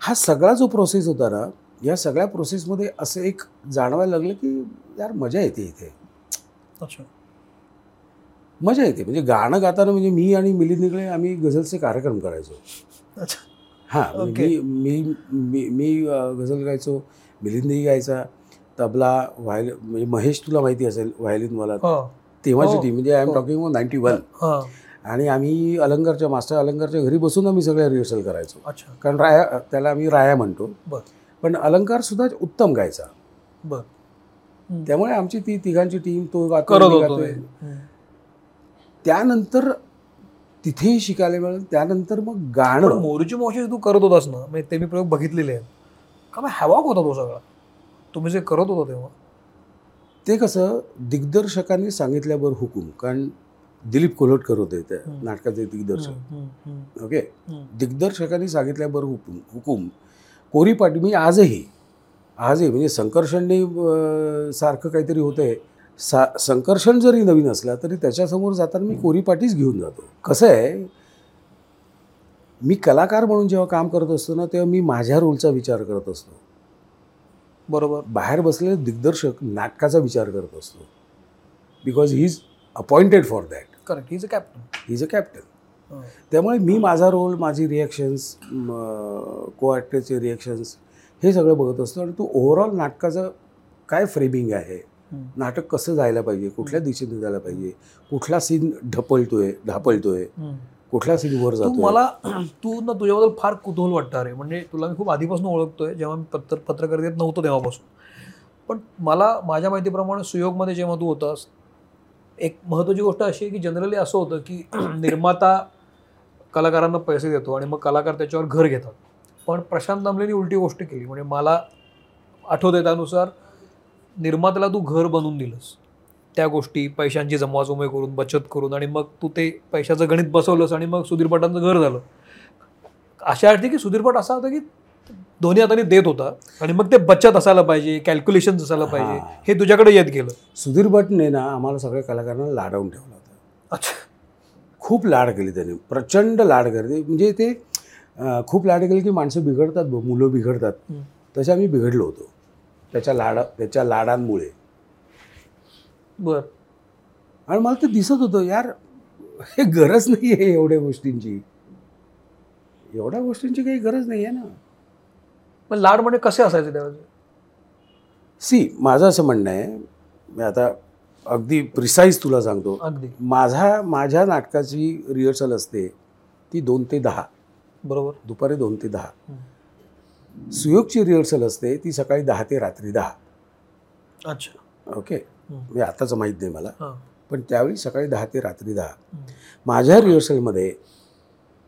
हा सगळा जो प्रोसेस होता ना या सगळ्या प्रोसेसमध्ये असं एक जाणवायला लागलं की यार मजा येते इथे. अच्छा. मजा येते. म्हणजे गाणं गाताना म्हणजे मी आणि मिलिंद निगळे आम्ही गझलचे कार्यक्रम करायचो. अच्छा. हां. मी मी मी गझल गायचो मिलिंदही गायचा. तबला व्हायल म्हणजे महेश तुला माहिती असेल व्हायलिनवाला हो. तेव्हाची हो. टीम म्हणजे आय एम हो. टॉकिंग नाईन्टी वन हा. आणि आम्ही अलंकारच्या मास्टर अलंकारच्या घरी बसून आम्ही सगळ्या रिहर्सल करायचो. अच्छा. कारण राया त्याला आम्ही राया म्हणतो. पण अलंकार सुद्धा उत्तम गायचा. त्यामुळे आमची ती तिघांची टीम तो गातो करत मी होतो गातोय. ते. हम्म. त्यानंतर तिथेही शिकायला मिळालं. त्यानंतर मग गाणं. मोरूची मावशी तू करत होतास ना म्हणजे ते मी प्रयोग बघितलेले आहेत. का मग हॅवाक होता तो सगळा? तुम्ही जे करत होता तेव्हा. ते कसं दिग्दर्शकांनी सांगितल्यावर हुकूम. कारण दिलीप कोल्हटकर होते त्या. नाटकाचे दिग्दर्शक. ओके. दिग्दर्शकांनी सांगितल्याबरोबर हुकूम हुकूम. कोरी पाटी मी आजही आजही म्हणजे संकर्षणने सारखं काहीतरी होतंय. सा संकर्षण जरी नवीन असला तरी त्याच्यासमोर जाताना मी कोरी पाटीच घेऊन जातो. कसं आहे मी कलाकार म्हणून जेव्हा काम करत असतो ना तेव्हा मी माझ्या रोलचा विचार करत असतो. बरोबर. बाहेर बसलेले दिग्दर्शक नाटकाचा विचार करत असतो. Because he is appointed for that correct is a captain he is a captain त्यामुळे मी माझा रोल माझी रिॲक्शन्स को ॲक्टरचे रिॲक्शन्स हे सगळं बघत असतो. आणि तो ओव्हरऑल नाटकाचं काय फ्रेमिंग आहे नाटक कसं जायला पाहिजे? कुठल्या दिशेने जायला पाहिजे? कुठला सीन ढपलतोय ढापलतोय? कुठला सीन वर तू जातोय? मला तू ना तुझ्याबद्दल फार कुतूहल वाटतं अरे म्हणजे तुला मी खूप आधीपासून ओळखतोय जेव्हा मी पत्र पत्रकारितेत नव्हतो तेव्हापासून. पण मला माझ्या माहितीप्रमाणे सुयोगमध्ये जेव्हा तू होतास एक महत्त्वाची गोष्ट अशी आहे की जनरली असं होतं की निर्माता कलाकारांना पैसे देतो आणि मग कलाकार त्याच्यावर घर घेतात. पण प्रशांत दामलेनी उलटी गोष्ट केली. म्हणजे मला आठवतंय त्यानुसार निर्मात्याला तू घर बनवून दिलंस. त्या गोष्टी पैशांची जमवाजमवी करून बचत करून आणि मग तू ते पैशाचं गणित बसवलंस आणि मग सुधीर भटांचं घर झालं. अशा अर्थी की सुधीर भट असा होता की दोन्ही हाताने देत होता आणि मग ते बचत असायला पाहिजे कॅल्क्युलेशन असायला पाहिजे हा. तुझ्याकडे येत गेलं. सुधीर भटने ना आम्हाला सगळ्या कलाकारांना लाडवून ठेवला होता. अच्छा. खूप लाड केली त्याने. प्रचंड लाड करते. म्हणजे ते खूप लाड केले की माणसं बिघडतात मुलं बिघडतात. तसे आम्ही बिघडलो होतो. त्याच्या लाडा त्याच्या लाडांमुळे. बर. आणि मला ते दिसत होतं यार हे गरज नाही आहे एवढ्या गोष्टींची. एवढ्या गोष्टींची काही गरज नाही आहे ना. मग लाड म्हणजे कसे असायचे त्यावेळेस? सी माझं असं म्हणणं आहे मी आता अगदी प्रिसाईज तुला सांगतो. अगदी. माझा माझ्या नाटकाची रिहर्सल असते ती दोन ते दहा. बरोबर. दुपारी दोन ते दहा. सुयोगची रिहर्सल असते ती सकाळी दहा ते रात्री दहा. अच्छा. ओके. म्हणजे आताचं माहीत नाही मला. पण त्यावेळी सकाळी दहा ते रात्री दहा. माझ्या रिहर्सलमध्ये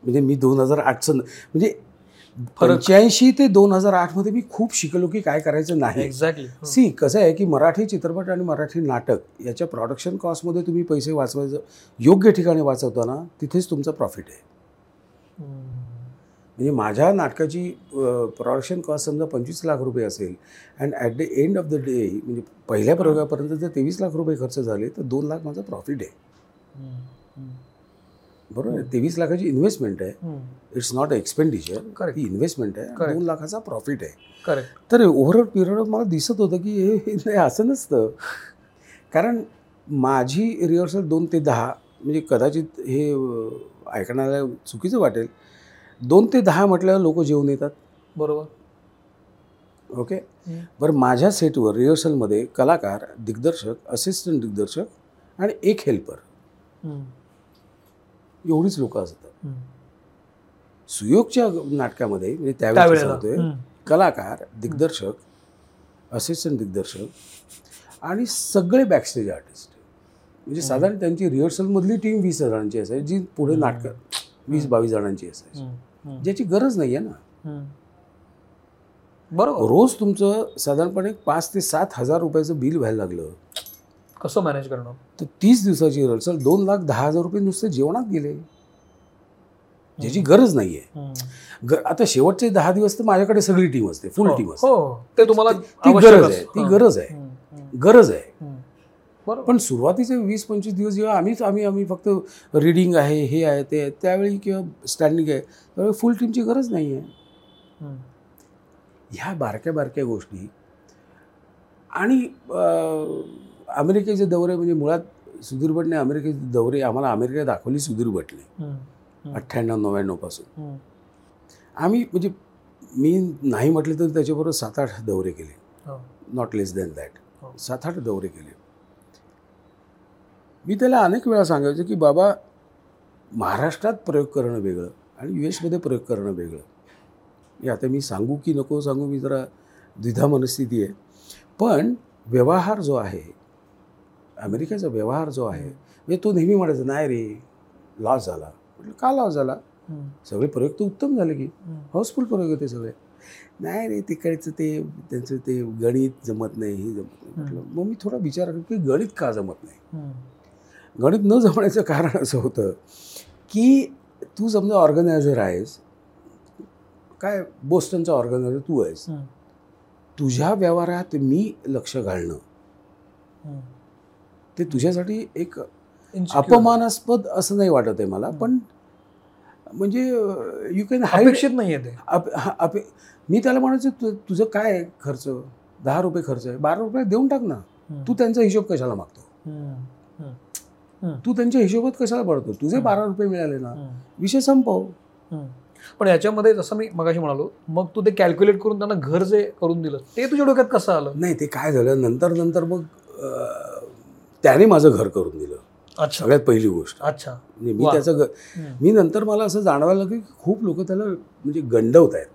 म्हणजे मी दोन हजार आठचं म्हणजे. पंच्याऐंशी ते दोन हजार आठमध्ये मी खूप शिकलो की काय करायचं नाही. एक्झॅक्टली सी कसं आहे की मराठी चित्रपट आणि मराठी नाटक याच्या प्रोडक्शन कॉस्टमध्ये तुम्ही पैसे वाचवायचं योग्य ठिकाणी वाचवताना तिथेच तुमचं प्रॉफिट आहे. म्हणजे माझ्या नाटकाची प्रोडक्शन कॉस्ट समजा पंचवीस लाख रुपये असेल and at the end of the day म्हणजे पहिल्या प्रयोगापर्यंत जर तेवीस लाख रुपये खर्च झाले तर दोन लाख माझा प्रॉफिट आहे. बरोबर आहे? तेवीस लाखाची इन्व्हेस्टमेंट आहे. It's not expenditure Correct. ती इन्व्हेस्टमेंट आहे. दोन लाखाचा प्रॉफिट आहे. करेक्ट तर ओव्हरऑल पिरियड मला दिसत होतं की हे हे नाही असं नसतं. कारण माझी रिहर्सल दोन ते दहा म्हणजे कदाचित हे अं, ऐकण्याला चुकीचं वाटेल दोन ते दहा म्हटल्यावर लोक जेवून येतात बरोबर ओके. बरं माझ्या सेटवर रिहर्सलमध्ये कलाकार दिग्दर्शक असिस्टंट दिग्दर्शक आणि एक हेल्पर. एवढीच लोक असतात. सुयोगच्या नाटकामध्ये म्हणजे त्यावेळेस होते. कलाकार दिग्दर्शक असिस्टंट दिग्दर्शक आणि सगळे बॅकस्टेज आर्टिस्ट म्हणजे साधारण त्यांची रिहर्सलमधली टीम वीस जणांची असायची जी पुढे. नाटक वीस बावीस जणांची असायची. ज्याची गरज नाही आहे ना. बरोबर. रोज तुमचं साधारणपणे पाच ते सात हजार रुपयाचं बिल व्हायला लागलं. कसं मॅनेज करणार? तर तीस दिवसाची रिहर्सल दोन लाख दहा हजार रुपये नुसते जेवणात गेले. ज्याची गरज नाही आहे आता शेवटचे दहा दिवस तर माझ्याकडे सगळी टीम असते फुल हो, टीम असते. हो ते तुम्हाला ती गरज. आहे ती हां. गरज आहे. गरज आहे. बरोबर पण सुरुवातीचे वीस पंचवीस दिवस जेव्हा आम्हीच आम्ही आम्ही फक्त रीडिंग आहे हे आहे ते आहे त्यावेळी किंवा स्टँडिंग आहे त्यावेळी फुल टीमची गरज नाही आहे. ह्या बारक्या बारक्या गोष्टी आणि अमेरिकेचे दौरे म्हणजे मुळात सुधीर भटने अमेरिकेचे दौरे आम्हाला अमेरिका दाखवली सुधीर भटने. अठ्ठ्याण्णव नव्याण्णवपासून. आम्ही म्हणजे मी नाही म्हटलं तर त्याच्याबरोबर सात आठ दौरे केले. Not less than that. सात आठ दौरे केले मी त्याला अनेक वेळा सांगायचं की बाबा महाराष्ट्रात प्रयोग करणं वेगळं आणि यू एसमध्ये प्रयोग करणं वेगळं. हे आता मी सांगू की नको सांगू मी जरा द्विधा मनस्थिती आहे. पण व्यवहार जो आहे अमेरिकेचा व्यवहार जो आहे म्हणजे तो नेहमी म्हणायचा नाही रे लॉस झाला. म्हटलं का लॉस झाला. सगळे प्रयोग तर उत्तम झाले की. हाऊसफुल प्रयोग होते सगळे. नाही रे तिकडचं ते त्यांचं ते गणित जमत नाही हे जमत नाही. म्हटलं मग मी थोडा विचार करतो की गणित का जमत नाही. गणित न जमण्याचं कारण असं होतं की तू समजा ऑर्गनायझर आहेस काय बोस्टनचा ऑर्गनायझर तू आहेस. तुझ्या व्यवहारात मी लक्ष घालणं. ते तुझ्यासाठी एक. अपमानास्पद असं नाही वाटत आहे मला. पण म्हणजे यू कॅन अपेक्षित नाहीये ते अप हा, अपे मी त्याला म्हणायचं तु तुझं काय आहे खर्च दहा रुपये खर्च आहे बारा रुपये देऊन टाक ना. तू त्यांचा हिशोब कशाला मागतो. तू त्यांच्या हिशोबात कशाला पडतो तुझे. बारा रुपये मिळाले ना. विषय संपव. पण याच्यामध्ये जसं मी मगाशी म्हणालो मग तू ते कॅल्क्युलेट करून त्यांना घर जे करून दिलं ते तुझ्या डोक्यात कसं आलं नाही ते काय झालं नंतर नंतर मग त्याने माझं घर करून दिलं अच्छा सगळ्यात पहिली गोष्ट अच्छा मी. त्याचं घ हम्म. मी नंतर मला असं जाणवायला लागलं की खूप लोक त्याला म्हणजे गंडवत आहेत.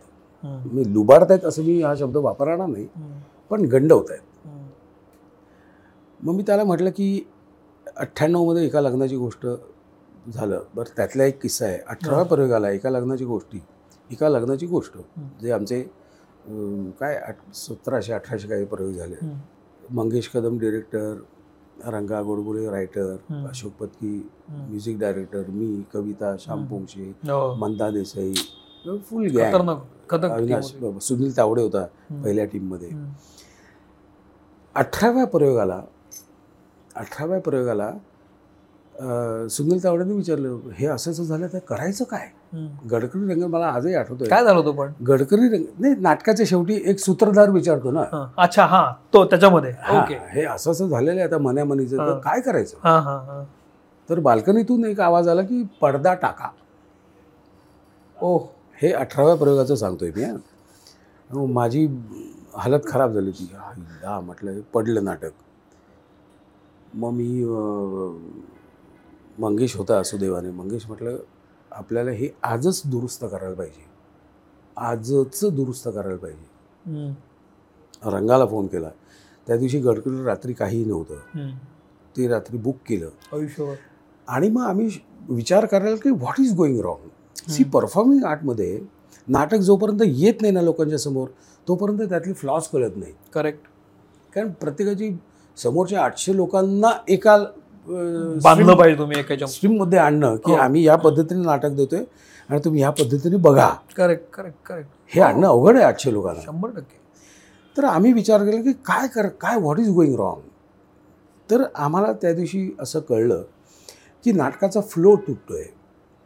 मी लुबाडतायत असं मी हा शब्द वापरणार नाही. पण गंडवत आहेत. मग मी त्याला म्हटलं की अठ्ठ्याण्णवमध्ये एका लग्नाची गोष्ट झालं बरं त्यातला एक किस्सा आहे अठराव्या. प्रयोगाला एका लग्नाची गोष्टी एका लग्नाची गोष्ट. जे आमचे काय सतराशे अठराशे काही प्रयोग झाले. Mangesh Kadam director Ranga Godbole writer. Ashok Patki. Music director मी कविता श्याम. पोंक्षे हो. Manda Desai full gag Avinash. Sunil Tawde होता. पहिल्या टीममध्ये. अठराव्या प्रयोगाला अठराव्या प्रयोगाला सुनील तावडेने विचारलं हे असं असं झालं तर करायचं काय. गडकरी रंग मला आजही आठवतोय. काय झालं होतं पण? गडकरी रंग नाही नाटकाच्या शेवटी एक सूत्रधार विचारतो ना. अच्छा हा. तो त्याच्यामध्ये. हा, हे असं असं झालेलं आहे आता मन्यामनीचं तर. काय करायचं? तर बाल्कनीतून एक आवाज आला की पडदा टाका. ओ हे अठराव्या प्रयोगाचं सांगतोय मी माझी हालत खराब झाली होती. म्हटलं हे पडलं नाटक. मग मी मंगेश होता सुदैवाने मंगेश म्हटलं आपल्याला हे आजच दुरुस्त करायला पाहिजे. आजच दुरुस्त करायला पाहिजे. रंगाला फोन केला. त्या दिवशी गडकरी रात्री काहीही नव्हतं. ते रात्री बुक केलं. आयुष्यभर. आणि मग आम्ही विचार करायला की what is going wrong see performing आर्टमध्ये नाटक जोपर्यंत येत नाही ना लोकांच्या समोर तोपर्यंत त्यातली फ्लॉज कळत नाही करेक्ट कारण प्रत्येकाची समोरच्या आठशे लोकांना एका बांधलं पाहिजे तुम्ही एकाच्या स्ट्रीममध्ये आणणं की हो. आम्ही या पद्धतीने नाटक देतोय आणि तुम्ही ह्या पद्धतीने बघा. करेक्ट करेक्ट करेक्ट हे आणणं अवघड आहे आठशे लोकांना. शंभर टक्के. तर आम्ही विचार केला की काय कर काय व्हॉट इज गोइंग रॉंग तर आम्हाला त्या दिवशी असं कळलं की नाटकाचा फ्लो तुटतोय.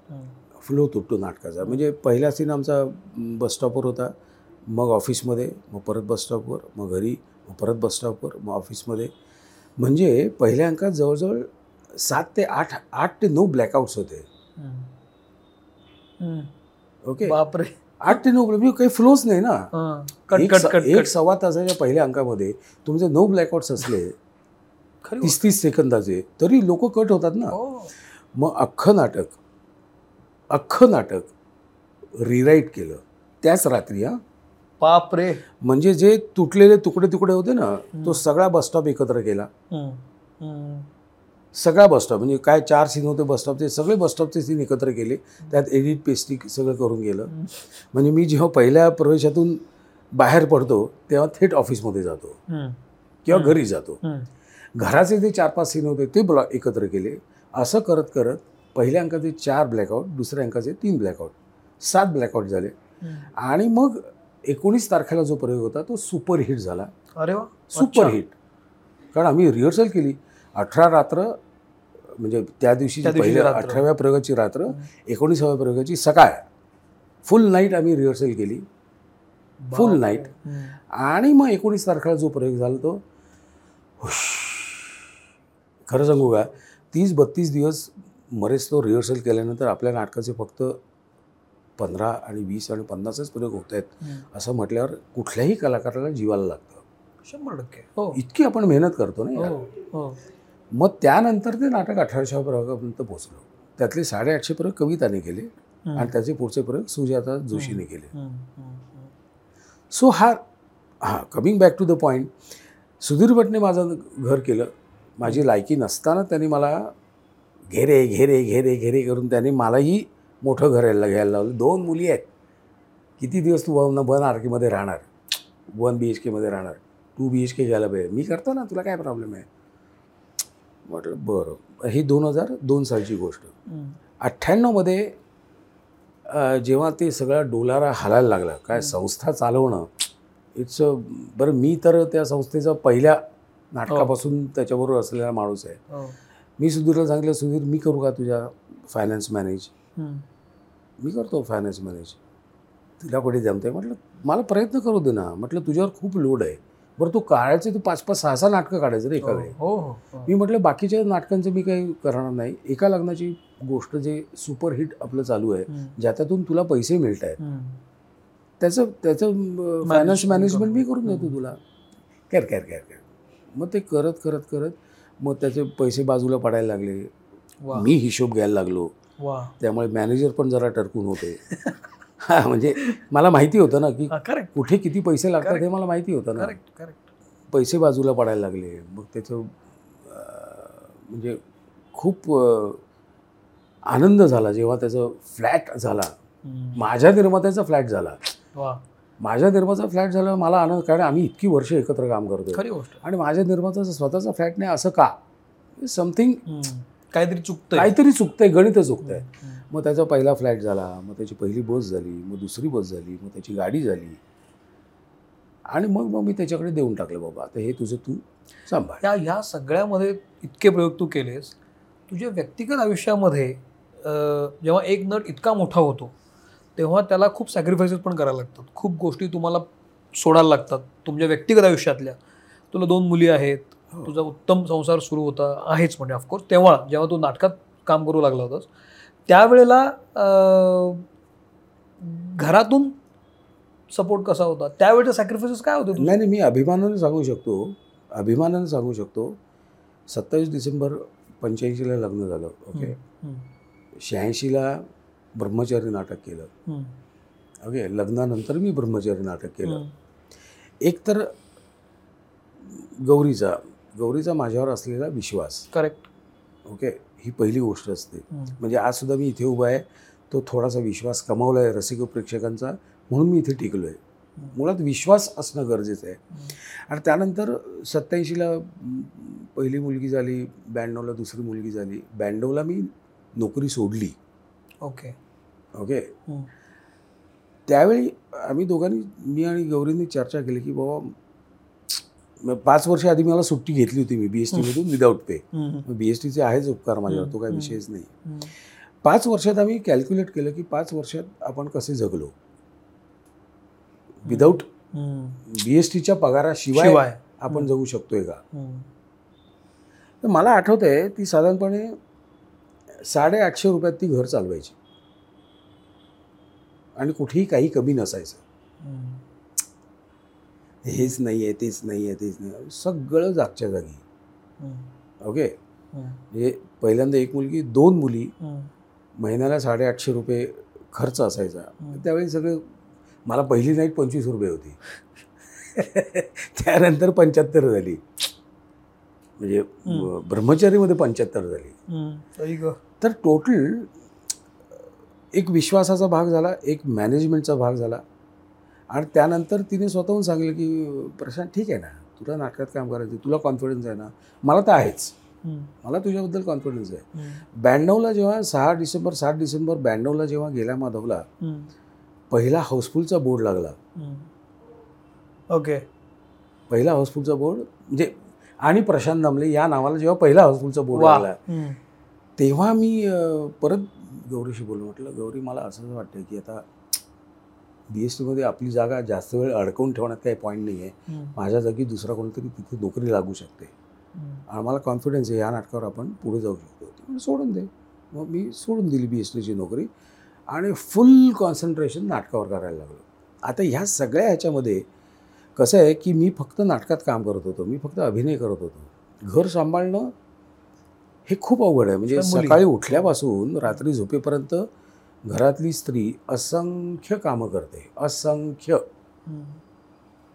हम्म. फ्लो तुटतो नाटकाचा. म्हणजे पहिला सीन आमचा बसस्टॉपवर होता. मग ऑफिसमध्ये मग परत बसस्टॉपवर मग घरी. परत बसस्टॉपवर मग ऑफिसमध्ये. म्हणजे पहिल्या अंकात जवळजवळ सात ते आठ आठ ते नऊ ब्लॅकआउट्स होते. ओके? बापरे. आठ ते नऊ म्हणजे काही फ्लोच नाही ना. कट एक कट स- कट एक सव्वा तासाच्या पहिल्या अंकामध्ये तुमचे नऊ ब्लॅकआउट्स असले तीस तीस सेकंदाचे तरी लोक कट होतात ना. हो. मग अख्खं नाटक अख्खं नाटक रिराईट केलं. त्याच रात्री हा. बापरे म्हणजे जे तुटलेले तुकडे तुकडे होते ना तो सगळा बसस्टॉप एकत्र केला. सगळा बसस्टॉप म्हणजे काय चार सीन होते बसस्टॉपचे सगळे बसस्टॉपचे सीन एकत्र केले त्यात एडिट पेस्टिक सगळं करून गेलं. म्हणजे मी जेव्हा पहिल्या प्रवेशातून बाहेर पडतो तेव्हा थेट ऑफिसमध्ये जातो. किंवा घरी जातो. घराचे जे चार पाच सीन होते ते ब्लॉ एकत्र केले असं करत करत पहिल्या अंकाचे चार ब्लॅकआउट दुसऱ्या अंकाचे तीन ब्लॅकआउट सात ब्लॅकआउट झाले. आणि मग एकोणीस तारखेला जो प्रयोग होता तो सुपरहिट झाला अरे वा सुपरहिट कारण आम्ही रिहर्सल केली अठरा रात्र म्हणजे त्या दिवशी पहिल्या. अठराव्या प्रयोगाची रात्र एकोणीसाव्या प्रयोगाची सकाळ फुल नाईट आम्ही रिहर्सल केली फुल. नाईट. आणि मग एकोणीस तारखेला जो प्रयोग झाला तो. खरं सांगू का तीस बत्तीस दिवस मरेच तो रिहर्सल केल्यानंतर आपल्या नाटकाचे फक्त पंधरा आणि वीस आणि पन्नासच प्रयोग होत आहेत. असं म्हटल्यावर कुठल्याही कलाकाराला जीवाला लागतं शंभर टक्के हो इतकी आपण मेहनत करतो ना यार. हो हो मग त्यानंतर ते नाटक अठराशे प्रयोगापर्यंत पोहोचलो त्यातले साडेआठशे प्रयोग कविताने केले हम्म. आणि त्याचे पुढचे प्रयोग सुजाता जोशीने केले हम्म. हम्म. सो हा हां coming back to the point Sudhir भटने माझं घर केलं माझी लायकी नसताना त्यांनी मला घेरे घेरे घेरे घेरे करून त्यांनी मलाही मोठं घर यायला घ्यायला लावलं. दोन मुली आहेत. किती दिवस तू वन वन आर केमध्ये राहणार? वन बी एच केमध्ये राहणार. टू बी एच के घ्यायला पाहिजे. मी करतो ना तुला काय प्रॉब्लेम आहे? म्हटलं बरं. ही दोन हजार दोन सालची गोष्ट. अठ्ठ्याण्णवमध्ये जेव्हा ते सगळा डोलारा हालायला लागला काय संस्था चालवणं इट्स बरं मी तर त्या संस्थेचा पहिल्या नाटकापासून त्याच्याबरोबर असलेला माणूस आहे. हो. मी सुधीरला सांगितलं सुधीर मी करू का तुझ्या फायनान्स मॅनेज मी करतो फायनान्स मॅनेज तुला कुठे जमते म्हटलं मला प्रयत्न करू दे ना. म्हटलं तुझ्यावर खूप लोड आहे. बरं तू काढायचे तू पाच पाच सहा सहा नाटकं काढायचं रे एका वेळी. हो हो हो. मी म्हटलं बाकीच्या नाटकांचं मी काही करणार नाही. एका लग्नाची गोष्ट जे सुपरहिट आपलं चालू आहे. ज्याच्यातून तुला पैसे मिळत आहेत. त्याचं त्याचं फायनान्स मॅनेजमेंट मी करून. देतो तुला. कर कर कर कर. मग ते करत करत करत मग त्याचे पैसे बाजूला पडायला लागले. मी हिशोब घ्यायला लागलो. त्यामुळे मॅनेजर पण जरा टरकून होते. हा म्हणजे मला माहिती होतं ना की करेक्ट कुठे किती पैसे लागतात हे. मला माहिती होतं ना. करेक्ट करेक्ट पैसे बाजूला पडायला लागले. मग त्याचं म्हणजे खूप आनंद झाला. जेव्हा त्याचं फ्लॅट झाला. माझ्या निर्मात्याचा फ्लॅट झाला. माझ्या निर्माचा फ्लॅट झाला मला आनंद कारण आम्ही इतकी वर्ष एकत्र काम गोष्ट. आणि माझ्या निर्मात्याचा स्वतःचा फ्लॅट नाही असं का? समथिंग. काहीतरी चुकतंय. काहीतरी चुकतंय गणित चुकतंय. मग त्याचा पहिला फ्लॅट झाला मग त्याची पहिली बस झाली मग दुसरी बस झाली मग त्याची गाडी झाली. आणि मग मग मी त्याच्याकडे देऊन टाकलं बाबा आता हे तुझं तू सांभाळ. या ह्या सगळ्यामध्ये इतके प्रयोग तू केलेस. तुझ्या व्यक्तिगत आयुष्यामध्ये जेव्हा एक नट इतका मोठा होतो तेव्हा त्याला खूप सॅक्रिफायसेस पण करायला लागतात. खूप गोष्टी तुम्हाला सोडायला लागतात तुमच्या व्यक्तिगत आयुष्यातल्या. तुला दोन मुली आहेत. तुझा उत्तम संसार सुरू होता आहेच म्हणजे ऑफकोर्स तेव्हा जेव्हा तू नाटकात काम करू लागला होतास त्यावेळेला घरातून सपोर्ट कसा होता? त्यावेळेचे सॅक्रिफायसेस काय होते? नाही नाही मी अभिमानाने सांगू शकतो. अभिमानाने सांगू शकतो. सत्तावीस डिसेंबर पंच्याऐंशीला लग्न झालं ओके. शहाऐंशीला ब्रह्मचारी नाटक केलं. ओके लग्नानंतर मी ब्रह्मचारी नाटक केलं. हम्म. एक तर गौरीचा गौरीचा माझ्यावर असलेला विश्वास. Correct okay? ही पहिली गोष्ट असते. म्हणजे आज सुद्धा मी इथे उभा आहे. तो थोडासा विश्वास कमावला आहे रसिक प्रेक्षकांचा म्हणून मी इथे टिकलो आहे मुळात विश्वास असणं गरजेचं आहे. आणि त्यानंतर सत्याऐंशीला पहिली मुलगी झाली ब्याण्णवला दुसरी मुलगी झाली. ब्याण्णवला मी नोकरी सोडली. ओके. ओके. त्यावेळी आम्ही दोघांनी मी आणि गौरींनी चर्चा केली की बाबा पाच वर्ष आधी मला सुट्टी घेतली होती मी बी एस टीमधून विदाऊट पे. बी एस टीचे आहेच उपकार माझ्यावर तो काही. विषयच नाही. पाच वर्षात आम्ही कॅल्क्युलेट केलं की पाच वर्षात आपण कसे जगलो विदाऊट. बी एस टीच्या पगाराशिवाय शिवाय आपण जगू शकतोय का. तर मला आठवत आहे ती साधारणपणे साडेआठशे रुपयात ती घर चालवायची आणि कुठेही काही कमी नसायचं. हेच नाही आहे तेच नाही आहे तेच नाही. सगळं जागच्या जागी. ओके. म्हणजे पहिल्यांदा एक मुलगी दोन मुली. महिन्याला साडेआठशे रुपये खर्च असायचा. त्यावेळी सगळं मला पहिली नाईट पंचवीस रुपये होती त्यानंतर पंच्याहत्तर झाली म्हणजे. ब्रह्मचारीमध्ये पंच्याहत्तर झाली. तर टोटल एक विश्वासाचा भाग झाला एक मॅनेजमेंटचा भाग झाला आणि त्यानंतर तिने स्वतःहून सांगितलं की प्रशांत ठीक आहे ना तुला नाटकात काम करायचं तुला कॉन्फिडन्स आहे ना मला तर आहेच. मला तुझ्याबद्दल कॉन्फिडन्स आहे. ब्याण्णवला जेव्हा सहा डिसेंबर सात डिसेंबर ब्याण्णवला जेव्हा गेला माधवला. पहिला हाऊसफुलचा बोर्ड लागला. ओके पहिला हाऊसफुलचा बोर्ड म्हणजे आणि प्रशांत दामले या नावाला जेव्हा पहिला हाऊसफुलचा बोर्ड लागला. तेव्हा मी परत गौरीशी बोललो म्हटलं गौरी मला असं वाटतं की आता बी एस टीमध्ये आपली जागा जास्त वेळ अडकवून ठेवण्यात काही पॉईंट नाही आहे. माझ्या जागी दुसरा कोणतरी तिथे नोकरी लागू शकते. आणि मला कॉन्फिडन्स आहे या नाटकावर आपण पुढे जाऊ शकतो. सोडून दे. मग मी सोडून दिली बी एस टीची नोकरी आणि फुल कॉन्सन्ट्रेशन नाटकावर करायला लागलो. आता ह्या सगळ्या ह्याच्यामध्ये कसं आहे की मी फक्त नाटकात काम करत होतो. मी फक्त अभिनय करत होतो. घर सांभाळणं हे खूप अवघड आहे. म्हणजे. सकाळी उठल्यापासून रात्री झोपेपर्यंत घरातली स्त्री असंख्य कामं करते. असंख्य.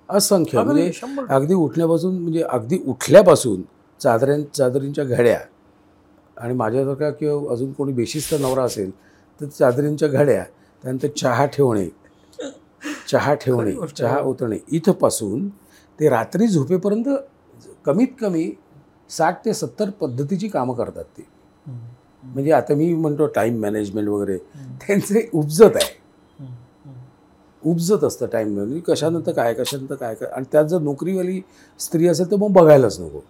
असंख्य. म्हणजे अगदी उठल्यापासून म्हणजे अगदी उठल्यापासून चादऱ्यां चादरींच्या घड्या आणि माझ्यासारखा किंवा अजून कोणी बेशिस्त नवरा असेल तर चादरींच्या घड्या त्यानंतर चहा ठेवणे. चहा ठेवणे. चहा ओतणे इथंपासून ते रात्री झोपेपर्यंत कमीत कमी साठ ते सत्तर पद्धतीची कामं करतात ते. म्हणजे आता मी म्हणतो टाईम मॅनेजमेंट वगैरे त्यांचे उपजत आहे. उपजत असतं टाईम म्हणजे कशानंतर काय कशानंतर काय काय आणि त्यात जर नोकरीवाली स्त्री असेल तर मग बघायलाच नको.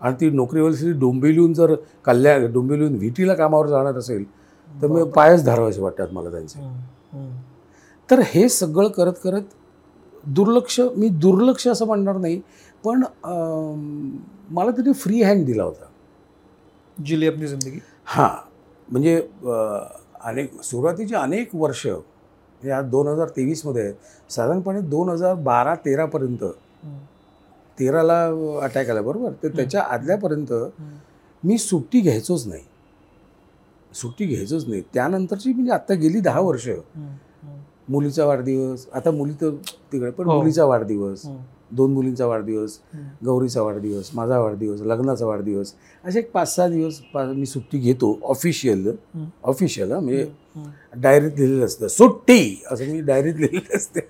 आणि ती नोकरीवाली स्त्री डोंबिवलीहून जर कल्या डोंबिवलीहून व्हिटीला कामावर जाणार असेल तर मग पायच धरावायचे वाटतात मला त्यांचे. तर हे सगळं करत करत दुर्लक्ष मी दुर्लक्ष असं म्हणणार नाही पण मला त्यांनी फ्री हँड दिला होता. जिली अपनी जिंदगी? हां. म्हणजे अनेक सुरुवातीची अनेक वर्ष या दोन हजार तेवीसमध्ये साधारणपणे दोन हजार बारा तेरापर्यंत तेराला अटॅक आला बरोबर? तर त्याच्या आदल्यापर्यंत मी सुट्टी घ्यायचोच नाही. सुट्टी घ्यायचोच नाही. त्यानंतरची म्हणजे आत्ता गेली दहा वर्ष. मुलीचा वाढदिवस आता मुली तर तिकडे पण हो. मुलीचा वाढदिवस. दोन मुलींचा वाढदिवस गौरीचा वाढदिवस माझा वाढदिवस लग्नाचा वाढदिवस असे एक पाच सहा दिवस पा- मी सुट्टी घेतो ऑफिशियल हं. ऑफिशियल म्हणजे डायरीत लिहिलेलं असतं. सुट्टी! असं मी डायरीत लिहिलेलं असते.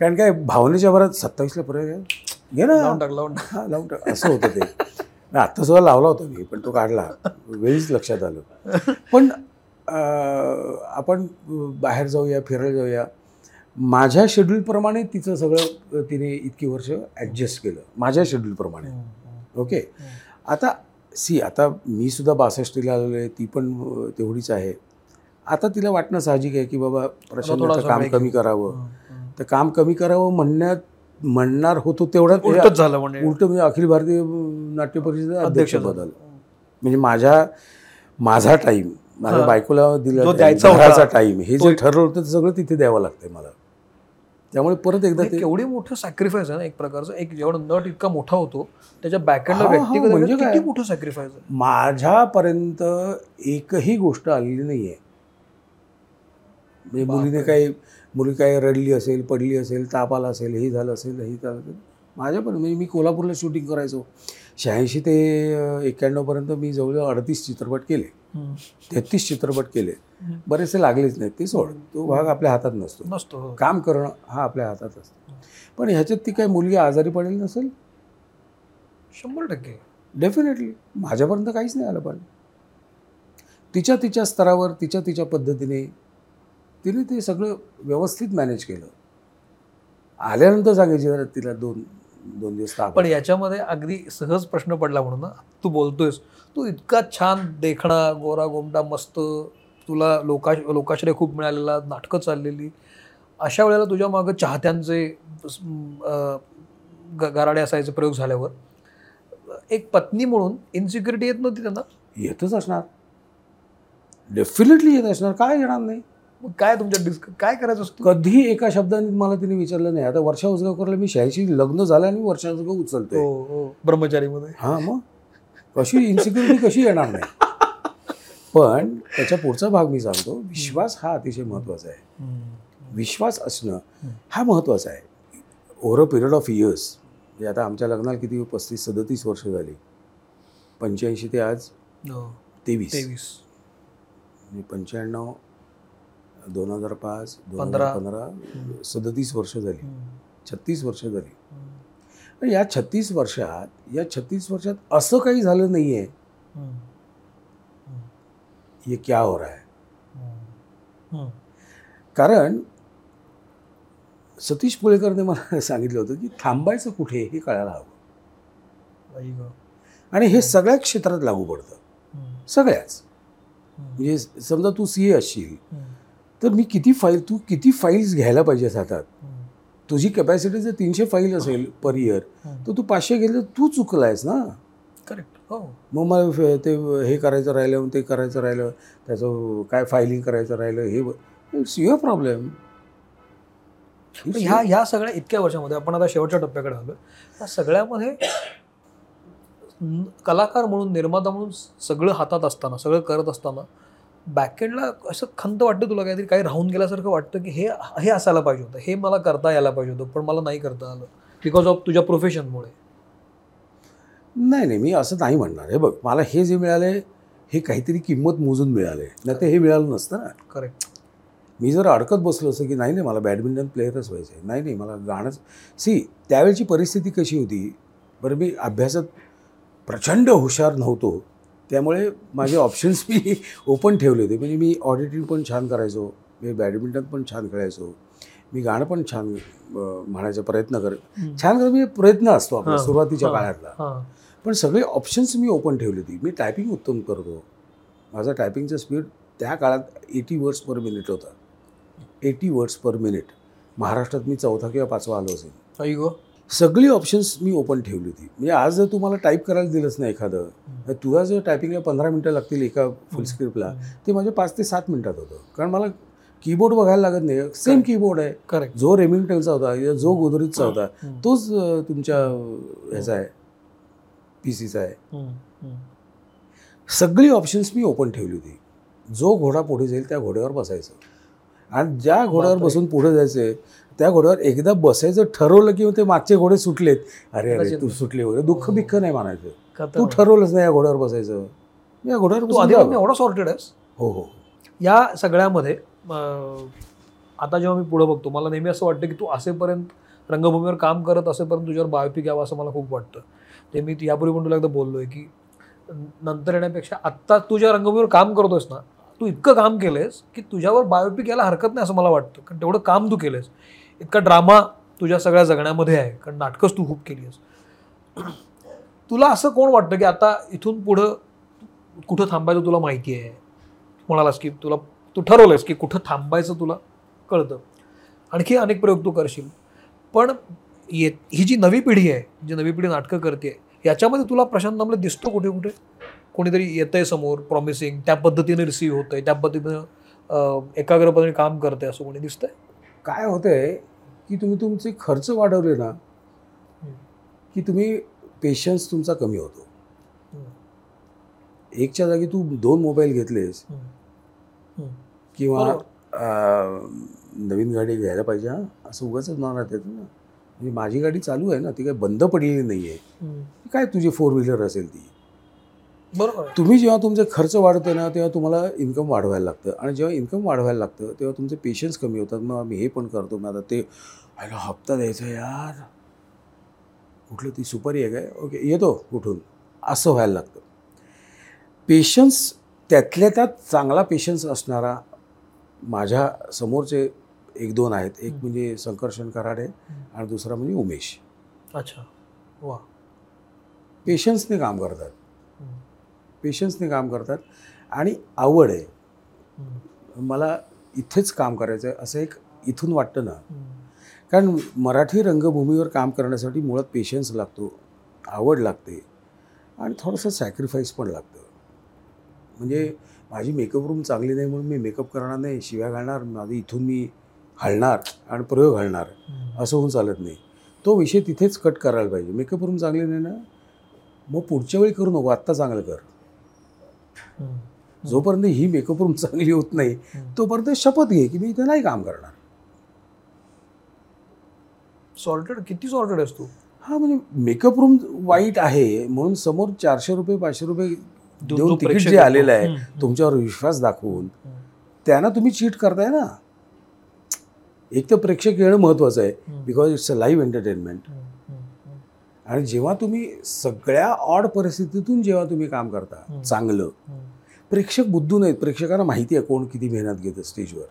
कारण काय भावनेच्या भरात सत्तावीसला परत घे ना. लावून टाक लावून टाक. हा लावून टाक. असं होतं ते. आत्ता सुद्धा लावला होता मी पण तो काढला. वेळीच लक्षात आलं. पण आपण बाहेर जाऊया फिरायला जाऊया. माझ्या शेड्यूलप्रमाणे तिचं सगळं तिने इतकी वर्ष ॲडजस्ट केलं. माझ्या शेड्यूलप्रमाणे ओके? आता सी आता मी सुद्धा बासष्टीला आलेलो आहे ती पण तेवढीच आहे. आता तिला वाटणं साहजिक आहे की बाबा प्रशांत काम कमी. करावं. तर काम कमी करावं म्हणण्यात म्हणणार होतो तेवढ्यात उलटच झालं म्हणजे. उलट म्हणजे अखिल भारतीय नाट्य परिषद अध्यक्ष. बदल. म्हणजे माझ्या माझा टाईम माझ्या. बायकोला दिला द्यायचा टाईम हे जे ठरवलं होतं ते सगळं तिथे द्यावं लागतंय मला. त्यामुळे परत एकदा ते केवढी मोठं सॅक्रिफाईस आहे ना एक प्रकारचं. एक जेवढा नट इतका मोठा होतो त्याच्या बॅकएंडला व्यक्तिगत म्हणजे किती? मोठं सॅक्रिफाईस आहे? माझ्यापर्यंत एकही गोष्ट आलेली नाही आहे म्हणजे मुलीने काही मुली काही रडली असेल पडली असेल ताप आला असेल हे झालं असेल हे झालं असेल. माझ्यापर्यंत म्हणजे मी कोल्हापूरला शूटिंग करायचो. शहाऐंशी ते एक्क्याण्णवपर्यंत मी जवळजवळ अडतीस चित्रपट केले. तेहतीस चित्रपट केले. बरेचसे लागलेच नाहीत. ते सोड. तो भाग आपल्या हातात नसतो. नसतो हो. काम करणं हा आपल्या हातात असतो. पण ह्याच्यात ती काही मुलगी आजारी पडेल नसेल? शंभर टक्के. डेफिनेटली माझ्यापर्यंत काहीच नाही आलं पण. तिच्या तिच्या स्तरावर तिच्या तिच्या पद्धतीने तिने ते सगळं व्यवस्थित मॅनेज केलं. आल्यानंतर सांगायची जरा तिला दोन दोन दिवस पण. याच्यामध्ये अगदी सहज प्रश्न पडला म्हणून ना तू बोलतोयस. तू इतका छान देखणा गोरा गोमटा मस्त. तुला लोका लोकाश्रय खूप मिळालेला नाटकं चाललेली. अशा वेळेला तुझ्या मागं चाहत्यांचे गराडे असायचे प्रयोग झाल्यावर एक पत्नी म्हणून इन्सिक्युरिटी येत नव्हती त्यांना? येतच असणार. डेफिनेटली येत असणार. काय येणार नाही? काय तुमच्या डिस्क काय करायचं असतं? कधी एका शब्दाने मला तिने विचारलं नाही. आता वर्षा उसगावकरला मी शहाऐंशी लग्न झालं आणि वर्षा उसगाव उचलतोय. हो हो. ब्रह्मचारीमध्ये. हां मग? कशी इन्सिक्युरिटी कशी येणार नाही? पण त्याच्या पुढचा भाग मी सांगतो विश्वास हा अतिशय महत्त्वाचा आहे. विश्वास असणं हा महत्त्वाचा आहे. Over a period of years म्हणजे आता आमच्या लग्नाला किती पस्तीस सदतीस वर्ष झाली. पंच्याऐंशी ते आज हो. तेवीस. तेवीस. म्हणजे पंच्याण्णव दोन हजार पाच दोन पंधरा. हजार पंधरा सदतीस वर्ष झाली. छत्तीस वर्ष झाली या छत्तीस वर्षात या छत्तीस वर्षात असं काही झालं नाही आहे. ये क्या हो रहा है. कारण सतीश पुळेकरने मला सांगितलं होतं की थांबायचं कुठे हे कळायला हवं. आणि हे सगळ्याच क्षेत्रात लागू पडतं. सगळ्याच. म्हणजे समजा तू सी ए असशील. तर मी किती फाईल तू किती फाईल्स घ्यायला पाहिजेस हातात. तुझी कॅपॅसिटी जर तीनशे फाईल असेल पर इयर. तर तू पाचशे तर तू चुकलायस ना? करेक्ट हो. मग मला ते हे करायचं राहिलं ते करायचं राहिलं त्याचं काय फायलिंग करायचं राहिलं हे इट्स युअर प्रॉब्लेम ह्या ह्या सगळ्या इतक्या वर्षामध्ये आपण आता शेवटच्या टप्प्याकडे आलो या सगळ्यामध्ये कलाकार म्हणून निर्माता म्हणून सगळं हातात असताना सगळं करत असताना बॅकएंडला असं खंत वाटतं तुला काहीतरी काही राहून गेल्यासारखं वाटतं की हे हे असायला पाहिजे होतं. हे मला करता यायला पाहिजे होतं पण मला नाही करता आलं. बिकॉज ऑफ तुझ्या प्रोफेशनमुळे नाही नाही मी असं नाही म्हणणार. हे बघ मला हे जे मिळाले हे काहीतरी किंमत मोजून मिळाले. नाही तर हे मिळालं नसतं ना. करेक्ट मी जर अडकत बसलो असं की नाही नाही मला बॅडमिंटन प्लेयरच व्हायचं आहे नाही नाही मला गाणंच सी त्यावेळची परिस्थिती कशी होती? बरं मी अभ्यासात प्रचंड हुशार नव्हतो. त्यामुळे माझे ऑप्शन्स मी ओपन ठेवले होते. म्हणजे मी ऑडिटिंग पण छान करायचो. मी बॅडमिंटन पण छान खेळायचो. मी गाणं पण छान म्हणायचा प्रयत्न कर छान कर म्हणजे प्रयत्न असतो आपला सुरुवातीच्या. काळातला. पण सगळे ऑप्शन्स मी ओपन ठेवली होती. मी टायपिंग उत्तम करतो. माझा टायपिंगचा स्पीड त्या काळात एटी वर्ड्स पर मिनिट होता. एटी वर्ड्स पर मिनिट महाराष्ट्रात मी चौथा किंवा पाचवा आलो असेल. गो सगळी ऑप्शन्स मी ओपन ठेवली होती. म्हणजे आज जर तुम्हाला टाईप करायला दिलंच नाही एखादं तर तुला जर टायपिंगला पंधरा मिनटं लागतील एका फुल स्क्रिप्टला ते माझे पाच ते सात मिनिटात होतं. कारण मला कीबोर्ड बघायला लागत नाही. सेम कीबोर्ड आहे. करेक्ट जो रेमिंग्टनचा होता या जो गोदरीजचा होता तोच तुमच्या ह्याचा आहे. पी सीचा आहे. सगळी ऑप्शन्स मी ओपन ठेवली होती. जो घोडा पुढे जाईल त्या घोड्यावर बसायचं. आणि ज्या घोड्यावर. बसून पुढे जायचे त्या घोड्यावर एकदा बसायचं ठरवलं की ते मागचे घोडे सुटलेत. अरे अरे तू सुटले वगैरे दुःख बिख्ख नाही मानायचं. तू ठरवलंच नाही या घोड्यावर बसायचं. या घोड्यावर तू आधी. एवढा सॉर्टेड आहेस. हो हो. या सगळ्यामध्ये आता जेव्हा मी पुढे बघतो मला नेहमी असं वाटतं की तू असेपर्यंत रंगभूमीवर काम करत असेपर्यंत तुझ्यावर बायोपिक यावं असं मला खूप वाटतं. ते मी यापूर्वी पण तुला एकदा बोललोय की नंतर येण्यापेक्षा आत्ता तू ज्या रंगभूमीवर काम करतोयस ना तू इतकं काम केलंयस की तुझ्यावर बायोपिक यायला हरकत नाही असं मला वाटतं. कारण तेवढं काम तू केलंयस. इतका ड्रामा तुझ्या सगळ्या जगण्यामध्ये आहे. कारण नाटकंच तू खूप केली आहेस तुला असं कोण वाटतं की आता इथून पुढं कुठं थांबायचं तुला माहिती आहे? म्हणालास की तुला तू ठरवलंयस की कुठं थांबायचं तुला कळतं. आणखी अनेक प्रयोग तू करशील. पण ये ही जी नवी पिढी आहे जी नवी पिढी नाटकं करते याच्यामध्ये तुला प्रशांत दामले दिसतो कुठे कुठे कोणीतरी येतंय समोर प्रॉमिसिंग त्या पद्धतीने रिसीव्ह होतंय त्या पद्धतीनं एकाग्रपणे काम करतंय असं कोणी दिसतंय? काय होतंय की तुम्ही तुमचे खर्च वाढवले ना की तुम्ही पेशन्स तुमचा कमी होतो. एकच्या जागी तू दोन मोबाईल घेतलेस. किंवा नवीन गाडी घ्यायला पाहिजे हा. असं उगाच मनात येतं ना म्हणजे माझी गाडी चालू आहे ना ती काही बंद पडलेली नाही आहे काय तुझी फोर व्हीलर असेल ती? बरोबर. तुम्ही जेव्हा तुमचे खर्च वाढते ना तेव्हा तुम्हाला इन्कम वाढवायला लागतं. आणि जेव्हा इन्कम वाढवायला लागतं तेव्हा तुमचे पेशन्स कमी होतात. मग आम्ही हे पण करतो. मग आता ते आयला हप्ता द्यायचा यार. कुठलं ती सुपारी आहे काय? ओके येतो कुठून? असं व्हायला लागतं. पेशन्स त्यातल्या त्यात चांगला पेशन्स असणारा माझ्या समोरचे एक दोन आहेत. एक म्हणजे संकर्षण कराडे आणि दुसरा म्हणजे उमेश. अच्छा. वा. पेशन्सने काम करतात. पेशन्सने काम करतात. आणि आवड आहे. मला इथेच काम करायचं आहे असं एक इथून वाटतं ना. कारण मराठी रंगभूमीवर काम करण्यासाठी मुळात पेशन्स लागतो आवड लागते आणि थोडंसं सॅक्रिफाईस पण लागतं. म्हणजे माझी मेकअप रूम चांगली नाही म्हणून मी मेकअप करणार नाही शिव्या घालणार माझी इथून मी हलणार आणि प्रयोग घालणार असं होऊन चालत नाही. तो विषय तिथेच कट करायला पाहिजे. मेकअप रूम चांगली नाही ना मग पुढच्या वेळी करू नको आत्ता चांगलं कर. जोपर्यंत ही मेकअप रूम चांगली होत नाही तोपर्यंत शपथ घे की मी इथे नाही काम करणार. सॉर्टेड किती सॉर्टेड आहेस तू? हा म्हणजे मेकअप रूम वाईट आहे म्हणून समोर चारशे रुपये पाचशे रुपये देऊन तिकीट जे. आलेलं आहे. तुमच्यावर विश्वास दाखवून त्यांना तुम्ही चीट करताय ना. एक तर प्रेक्षक येणं महत्त्वाचं आहे. Because it's a live entertainment आणि जेव्हा तुम्ही सगळ्या ऑड परिस्थितीतून जेव्हा तुम्ही काम करता. चांगलं प्रेक्षक बुद्धू नाहीत प्रेक्षकांना माहिती आहे कोण किती मेहनत घेतं स्टेजवर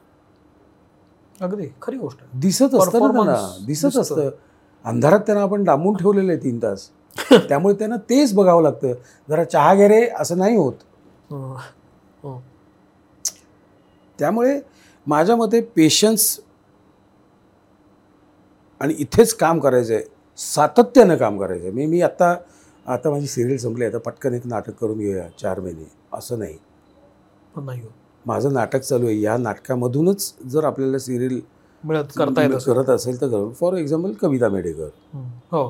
अगदी खरी गोष्ट दिसत असतं ना त्यांना Performance दिसत दिसतं. असतं अंधारात त्यांना आपण डांबून ठेवलेलं आहे तीन तास त्यामुळे त्यांना तेच बघावं लागतं जरा चहा घे रे असं नाही होत हं. हं. त्यामुळे माझ्या मते पेशन्स आणि इथेच काम करायचं आहे सातत्यानं काम करायचं आहे. मी मी आत्ता आता माझी सिरियल संपली आता पटकन एक नाटक करून घेऊया चार महिने. असं नाही. पण नाही होत. माझं नाटक चालू आहे. या नाटकामधूनच जर आपल्याला सिरियल मिळत करता येत. करत असेल तर करू फॉर एक्झाम्पल कविता मेडेकर. हं. हो.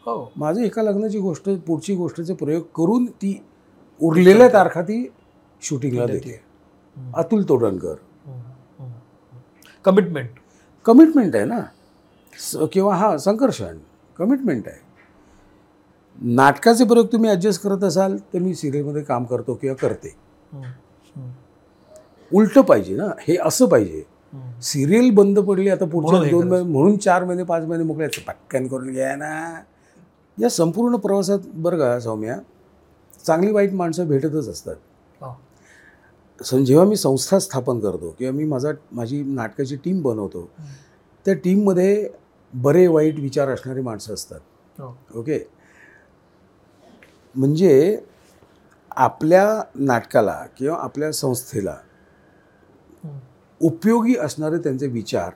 हो. माझं एका लग्नाची गोष्ट पुढची गोष्टीचे प्रयोग करून ती उरलेल्या तारखा ती शूटिंगला देते. अतुल तोडणकर. कमिटमेंट कमिटमेंट आहे ना. किंवा हा संकर्षण. कमिटमेंट आहे. नाटकाचे प्रयोग तुम्ही ॲडजस्ट करत असाल तर मी सिरियलमध्ये काम करतो किंवा करते. उलटं पाहिजे ना हे असं पाहिजे. सिरियल बंद पडली आता पुढच्या दोन. महिने म्हणून चार महिने पाच महिने मोकळ्याचं पटकन करून घ्या ना. या संपूर्ण प्रवासात बरं का सौम्या चांगली वाईट माणसं भेटतच असतात. हा. जेव्हा मी संस्था स्थापन करतो किंवा मी माझा माझी नाटकाची टीम बनवतो त्या टीममध्ये बरे वाईट विचार असणारी माणसं असतात हो. ओके म्हणजे आपल्या नाटकाला किंवा आपल्या संस्थेला. उपयोगी असणारे त्यांचे विचार.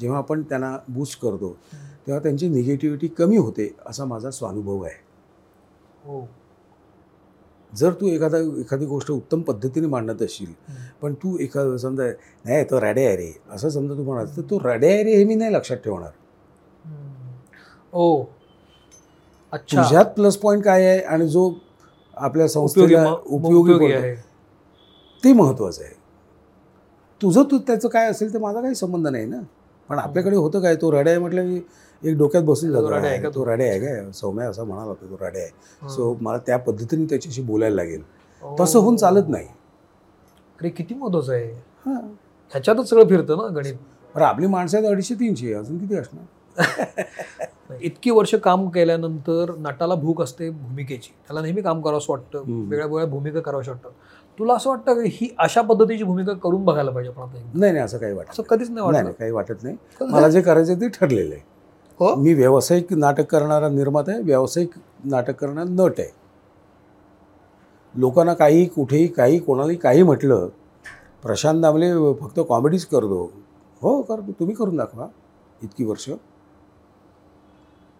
जेव्हा आपण त्यांना बूस्ट करतो तेव्हा त्यांची निगेटिव्हिटी कमी होते असा माझा स्वानुभव आहे हो जर तू एखादा एखादी गोष्ट उत्तम पद्धतीने मांडत असशील. पण तू एखादं समजा नाही तो रडे आहे रे असं समजा तू म्हणाल तर तो रडे आहे रे हे मी नाही लक्षात ठेवणार. ओ अच्छा. तुझ्यात प्लस पॉईंट काय आहे आणि जो आपल्या संस्थेला म- उपयोगी आहे. ते महत्त्वाचं आहे. तुझं तू त्याचं काय असेल तर माझा काही संबंध नाही ना. पण आपल्याकडे होतं काय? तो रडे आहे म्हटलं की एक डोक्यात बसून तो जातो. रडे आहे का "हा, तो? रडे आहे काय? सौम्या असं म्हणाला होता तो रडे आहे. हं. सो मला त्या पद्धतीने त्याच्याशी बोलायला लागेल. तसं होऊन चालत नाही. अरे किती महत्वाचं आहे. हां. ह्याच्यातच सगळं फिरतं ना गणित? बरं आपली माणसं आहेत अडीचशे तीनशे अजून किती असणार? इतकी वर्ष काम केल्यानंतर नटाला भूक असते भूमिकेची. त्याला नेहमी काम करावंसं वाटतं. वेगळ्या वेगळ्या भूमिका कराव्याशी वाटतं. तुला असं वाटतं की ही अशा पद्धतीची भूमिका करून बघायला पाहिजे आपण आता? नाही नाही असं काही वाटत असं कधीच नाही नाही काही वाटत नाही? मला जे करायचं ते ठरलेलं आहे. हो? मी व्यावसायिक नाटक करणारा निर्माता आहे व्यावसायिक नाटक करणारा नट आहे. लोकांना काही कुठेही काही कोणालाही काही म्हटलं प्रशांत दामले फक्त कॉमेडीच करतो हो करतो तुम्ही करून दाखवा. इतकी वर्ष.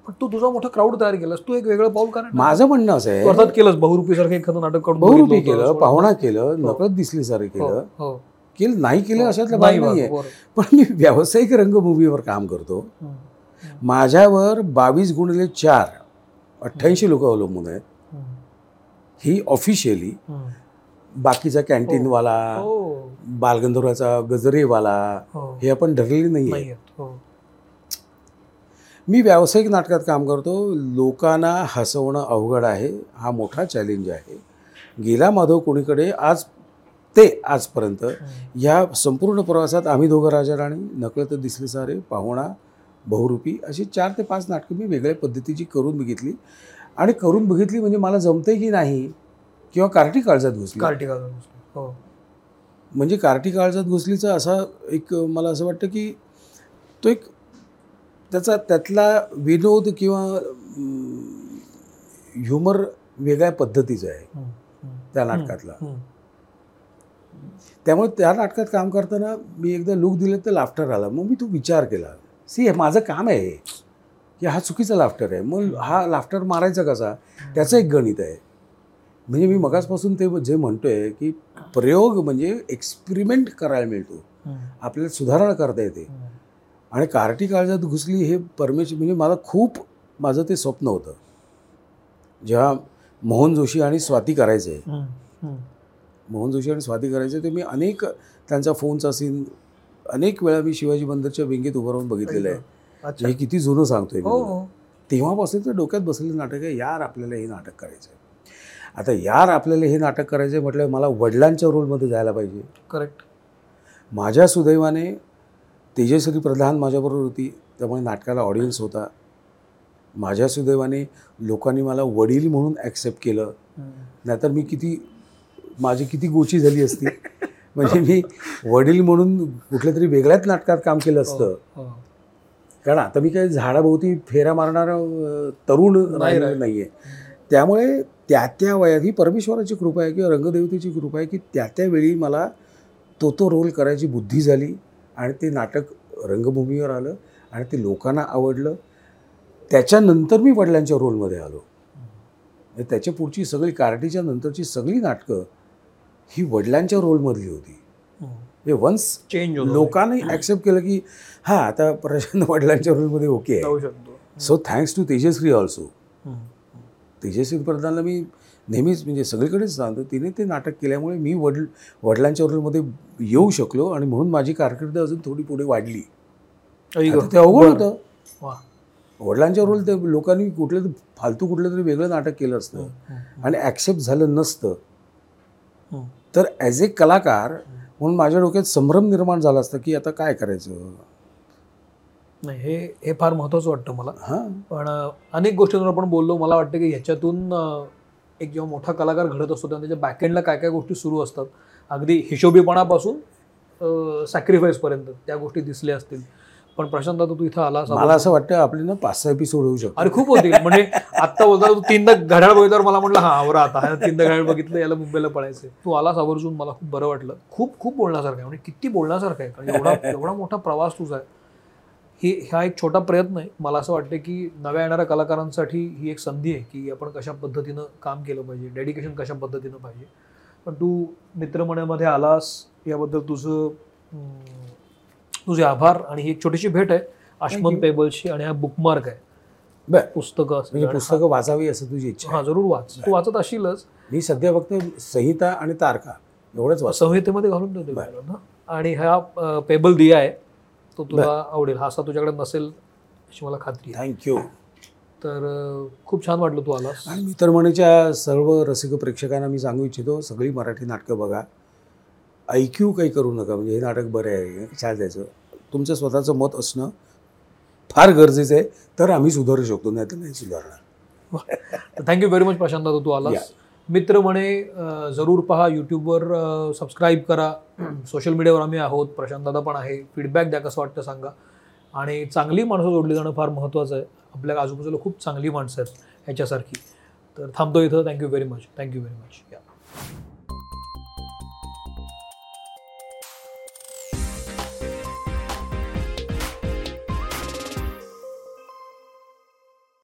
पण तू तुझा मोठा क्राऊड तयार केलास तू एक वेगळं पाऊल कारण माझं म्हणणं असं तू अर्थात आहे केलंस बहुरूपी सारखं एखादं नाटक काढून बहुरूपी केलं. पाहुणा केलं हो. नकळत दिसली सारं हो, केलं हो. केलं नाही केलं अशातलं नाही भाग नाहीये. पण मी व्यावसायिक रंगभूमीवर काम करतो. माझ्यावर बावीस गुणिले चार अठ्ठ्याऐंशी लोक अवलंबून आहेत. ही ऑफिशियली. बाकीचा कॅन्टीनवाला बालगंधर्वाचा गजरेवाला हो हे आपण ठरलेली नाही मी व्यावसायिक नाटकात काम करतो. लोकांना हसवणं अवघड आहे. हा मोठा चॅलेंज आहे. गेला माधव कोणीकडे? आज ते आजपर्यंत. हम्म. या संपूर्ण प्रवासात आम्ही दोघं राजा राणी नकळत दिसले सारे पाहुणा बहुरूपी अशी चार ते पाच नाटकं मी वेगळ्या पद्धतीची करून बघितली. आणि करून बघितली म्हणजे मला जमतंय की नाही किंवा कार्टी काळजात घुसली. कार्टिक अजून. हो. म्हणजे कार्टी काळजात घुसलीचा असा एक मला असं वाटतं की तो एक त्याचा त्यातला विनोद किंवा ह्युमर वेगळ्या पद्धतीचा आहे. त्या नाटकातला. त्यामुळे त्या नाटकात काम करताना मी एकदा लुक दिलं तर लाफ्टर आला. मग मी तो विचार केला. सी हे माझं काम आहे की हा चुकीचा लाफ्टर आहे. मग हा लाफ्टर मारायचा कसा? त्याचं एक गणित आहे. म्हणजे मी मगासपासून ते जे म्हणतोय की प्रयोग म्हणजे एक्सपेरिमेंट करायला मिळतो. आपल्याला सुधारणा करता येते. आणि कार्टी काळजात घुसली हे परमेश्वर म्हणजे मला खूप माझं ते स्वप्न होतं. जेव्हा मोहन जोशी आणि स्वाती करायचे. मोहन जोशी आणि स्वाती करायचे ते मी अनेक त्यांचा फोनचा सीन अनेक वेळा मी शिवाजी बंदरच्या विंगेत उभं राहून बघितलेलं आहे. हे किती जुनं सांगतोय मी. हो. हो. तेव्हापासून तर डोक्यात बसलेलं नाटक आहे यार आपल्याला हे नाटक करायचं आहे आता यार आपल्याला हे नाटक करायचं आहे म्हटलं मला वडिलांच्या रोलमध्ये जायला पाहिजे. करेक्ट माझ्या सुदैवाने तेजश्री प्रधान माझ्याबरोबर होती त्यामुळे नाटकाला ऑडियन्स होता. माझ्या सुदैवाने लोकांनी मला वडील म्हणून ॲक्सेप्ट केलं. नाहीतर मी किती माझी किती गोची झाली असती. म्हणजे मी वडील म्हणून कुठल्या तरी वेगळ्याच नाटकात काम केलं असतं. हो. कारण आता मी काही झाडाभोवती फेऱ्या मारणारा तरुण. नाही आहे त्यामुळे त्या त्या वयात ही परमेश्वराची कृपा आहे किंवा रंगदेवतेची कृपा आहे की त्या त्यावेळी मला तो तो रोल करायची बुद्धी झाली. आणि ते नाटक रंगभूमीवर आलं आणि ते लोकांना आवडलं. त्याच्यानंतर मी वडिलांच्या रोलमध्ये आलो. म्हणजे त्याच्या पुढची सगळी कार्टीच्या नंतरची सगळी नाटकं ही वडिलांच्या रोलमधली होती. हे. वन्स चेंज लोकांनी ॲक्सेप्ट केलं की हां आता प्रशांत वडिलांच्या रोलमध्ये ओके आहे so thanks to Tejashree also. Tejaswi प्रधानला मी नेहमीच म्हणजे सगळीकडेच सांगतो तिने ते नाटक केल्यामुळे मी वडील वडिलांच्या रोलमध्ये येऊ शकलो आणि म्हणून माझी कारकीर्द अजून थोडी पुढे वाढली. ते अवघड. होतं. वडिलांच्या रोल ते लोकांनी कुठलं तरी फालतू कुठलं तरी वेगळं नाटक केलं असतं. आणि ॲक्सेप्ट झालं नसतं. तर ॲज ए कलाकार म्हणून माझ्या डोक्यात संभ्रम निर्माण झाला असता की आता काय करायचं नाही हे हे फार महत्वाचं वाटतं मला हां पण अनेक गोष्टींवर आपण बोललो मला वाटतं की ह्याच्यातून एक जेव्हा मोठा कलाकार घडत असतो तेव्हा त्याच्या बॅकएंडला काय काय गोष्टी सुरू असतात. अगदी हिशोबीपणापासून सॅक्रिफाईसपर्यंत त्या गोष्टी दिसल्या असतील. पण प्रशांत आता तू इथं आला मला असं वाटतं आपले ना पाच सहा एपिसोड होऊ शकतो अरे खूप होती. म्हणजे आत्ता बोलता तू तीनदा घड्याळ बघितल्यावर मला म्हटलं हा आवरा आता. हा तीनदा घड्याळ बघितलं याला मुंबईला पळायचं तू आलास आवर्जून मला खूप बरं वाटलं. खूप खूप बोलण्यासारखं आहे. म्हणजे किती बोलण्यासारखं आहे. कारण एवढा एवढा मोठा प्रवास तुझा आहे. ही हा एक छोटा प्रयत्न आहे. मला असं वाटतं की नव्या येणाऱ्या कलाकारांसाठी ही एक संधी आहे की आपण कशा पद्धतीनं काम केलं पाहिजे डेडिकेशन कशा पद्धतीनं पाहिजे. पण तू मित्रमण्यामध्ये आलास याबद्दल तुझं तुझे आभार आणि ही एक छोटीशी भेट आहे. आश्मन. पेबल्सची आणि हा बुकमार्क आहे. पुस्तकं म्हणजे पुस्तकं वाचावी असं तुझी इच्छा. हा जरूर वाच. तू वाचत असशीलच. मी सध्या फक्त संहिता आणि तारखा एवढंच संहितेमध्ये घालून ठेवते आणि हा पेबल दिया आहे. तो तुला आवडेल. हा असा तुझ्याकडे नसेल अशी मला खात्री थँक्यू तर खूप छान वाटलं तू आलास. आणि मित्रमणीच्या सर्व रसिक प्रेक्षकांना मी सांगू इच्छितो सगळी मराठी नाटकं बघा. ऐक्यू काही करू नका म्हणजे हे नाटक बरं आहे छान द्यायचं. तुमचं स्वतःचं मत असणं फार गरजेचं आहे तर आम्ही सुधारू शकतो नाही तर नाही सुधारणार. Thank you very much Prashant तू आलास. मित्र म्हणे जरूर पहा यूट्यूबवर सबस्क्राईब करा. सोशल मीडियावर आम्ही आहोत. प्रशांत दादा पण आहे. फीडबॅक द्या कसं वाटतं सांगा. आणि चांगली माणसं जोडली जाणं फार महत्त्वाचं आहे. आपल्या आजूबाजूला खूप चांगली माणसं आहेत ह्याच्यासारखी तर थांबतो इथं. Thank you very much thank you very much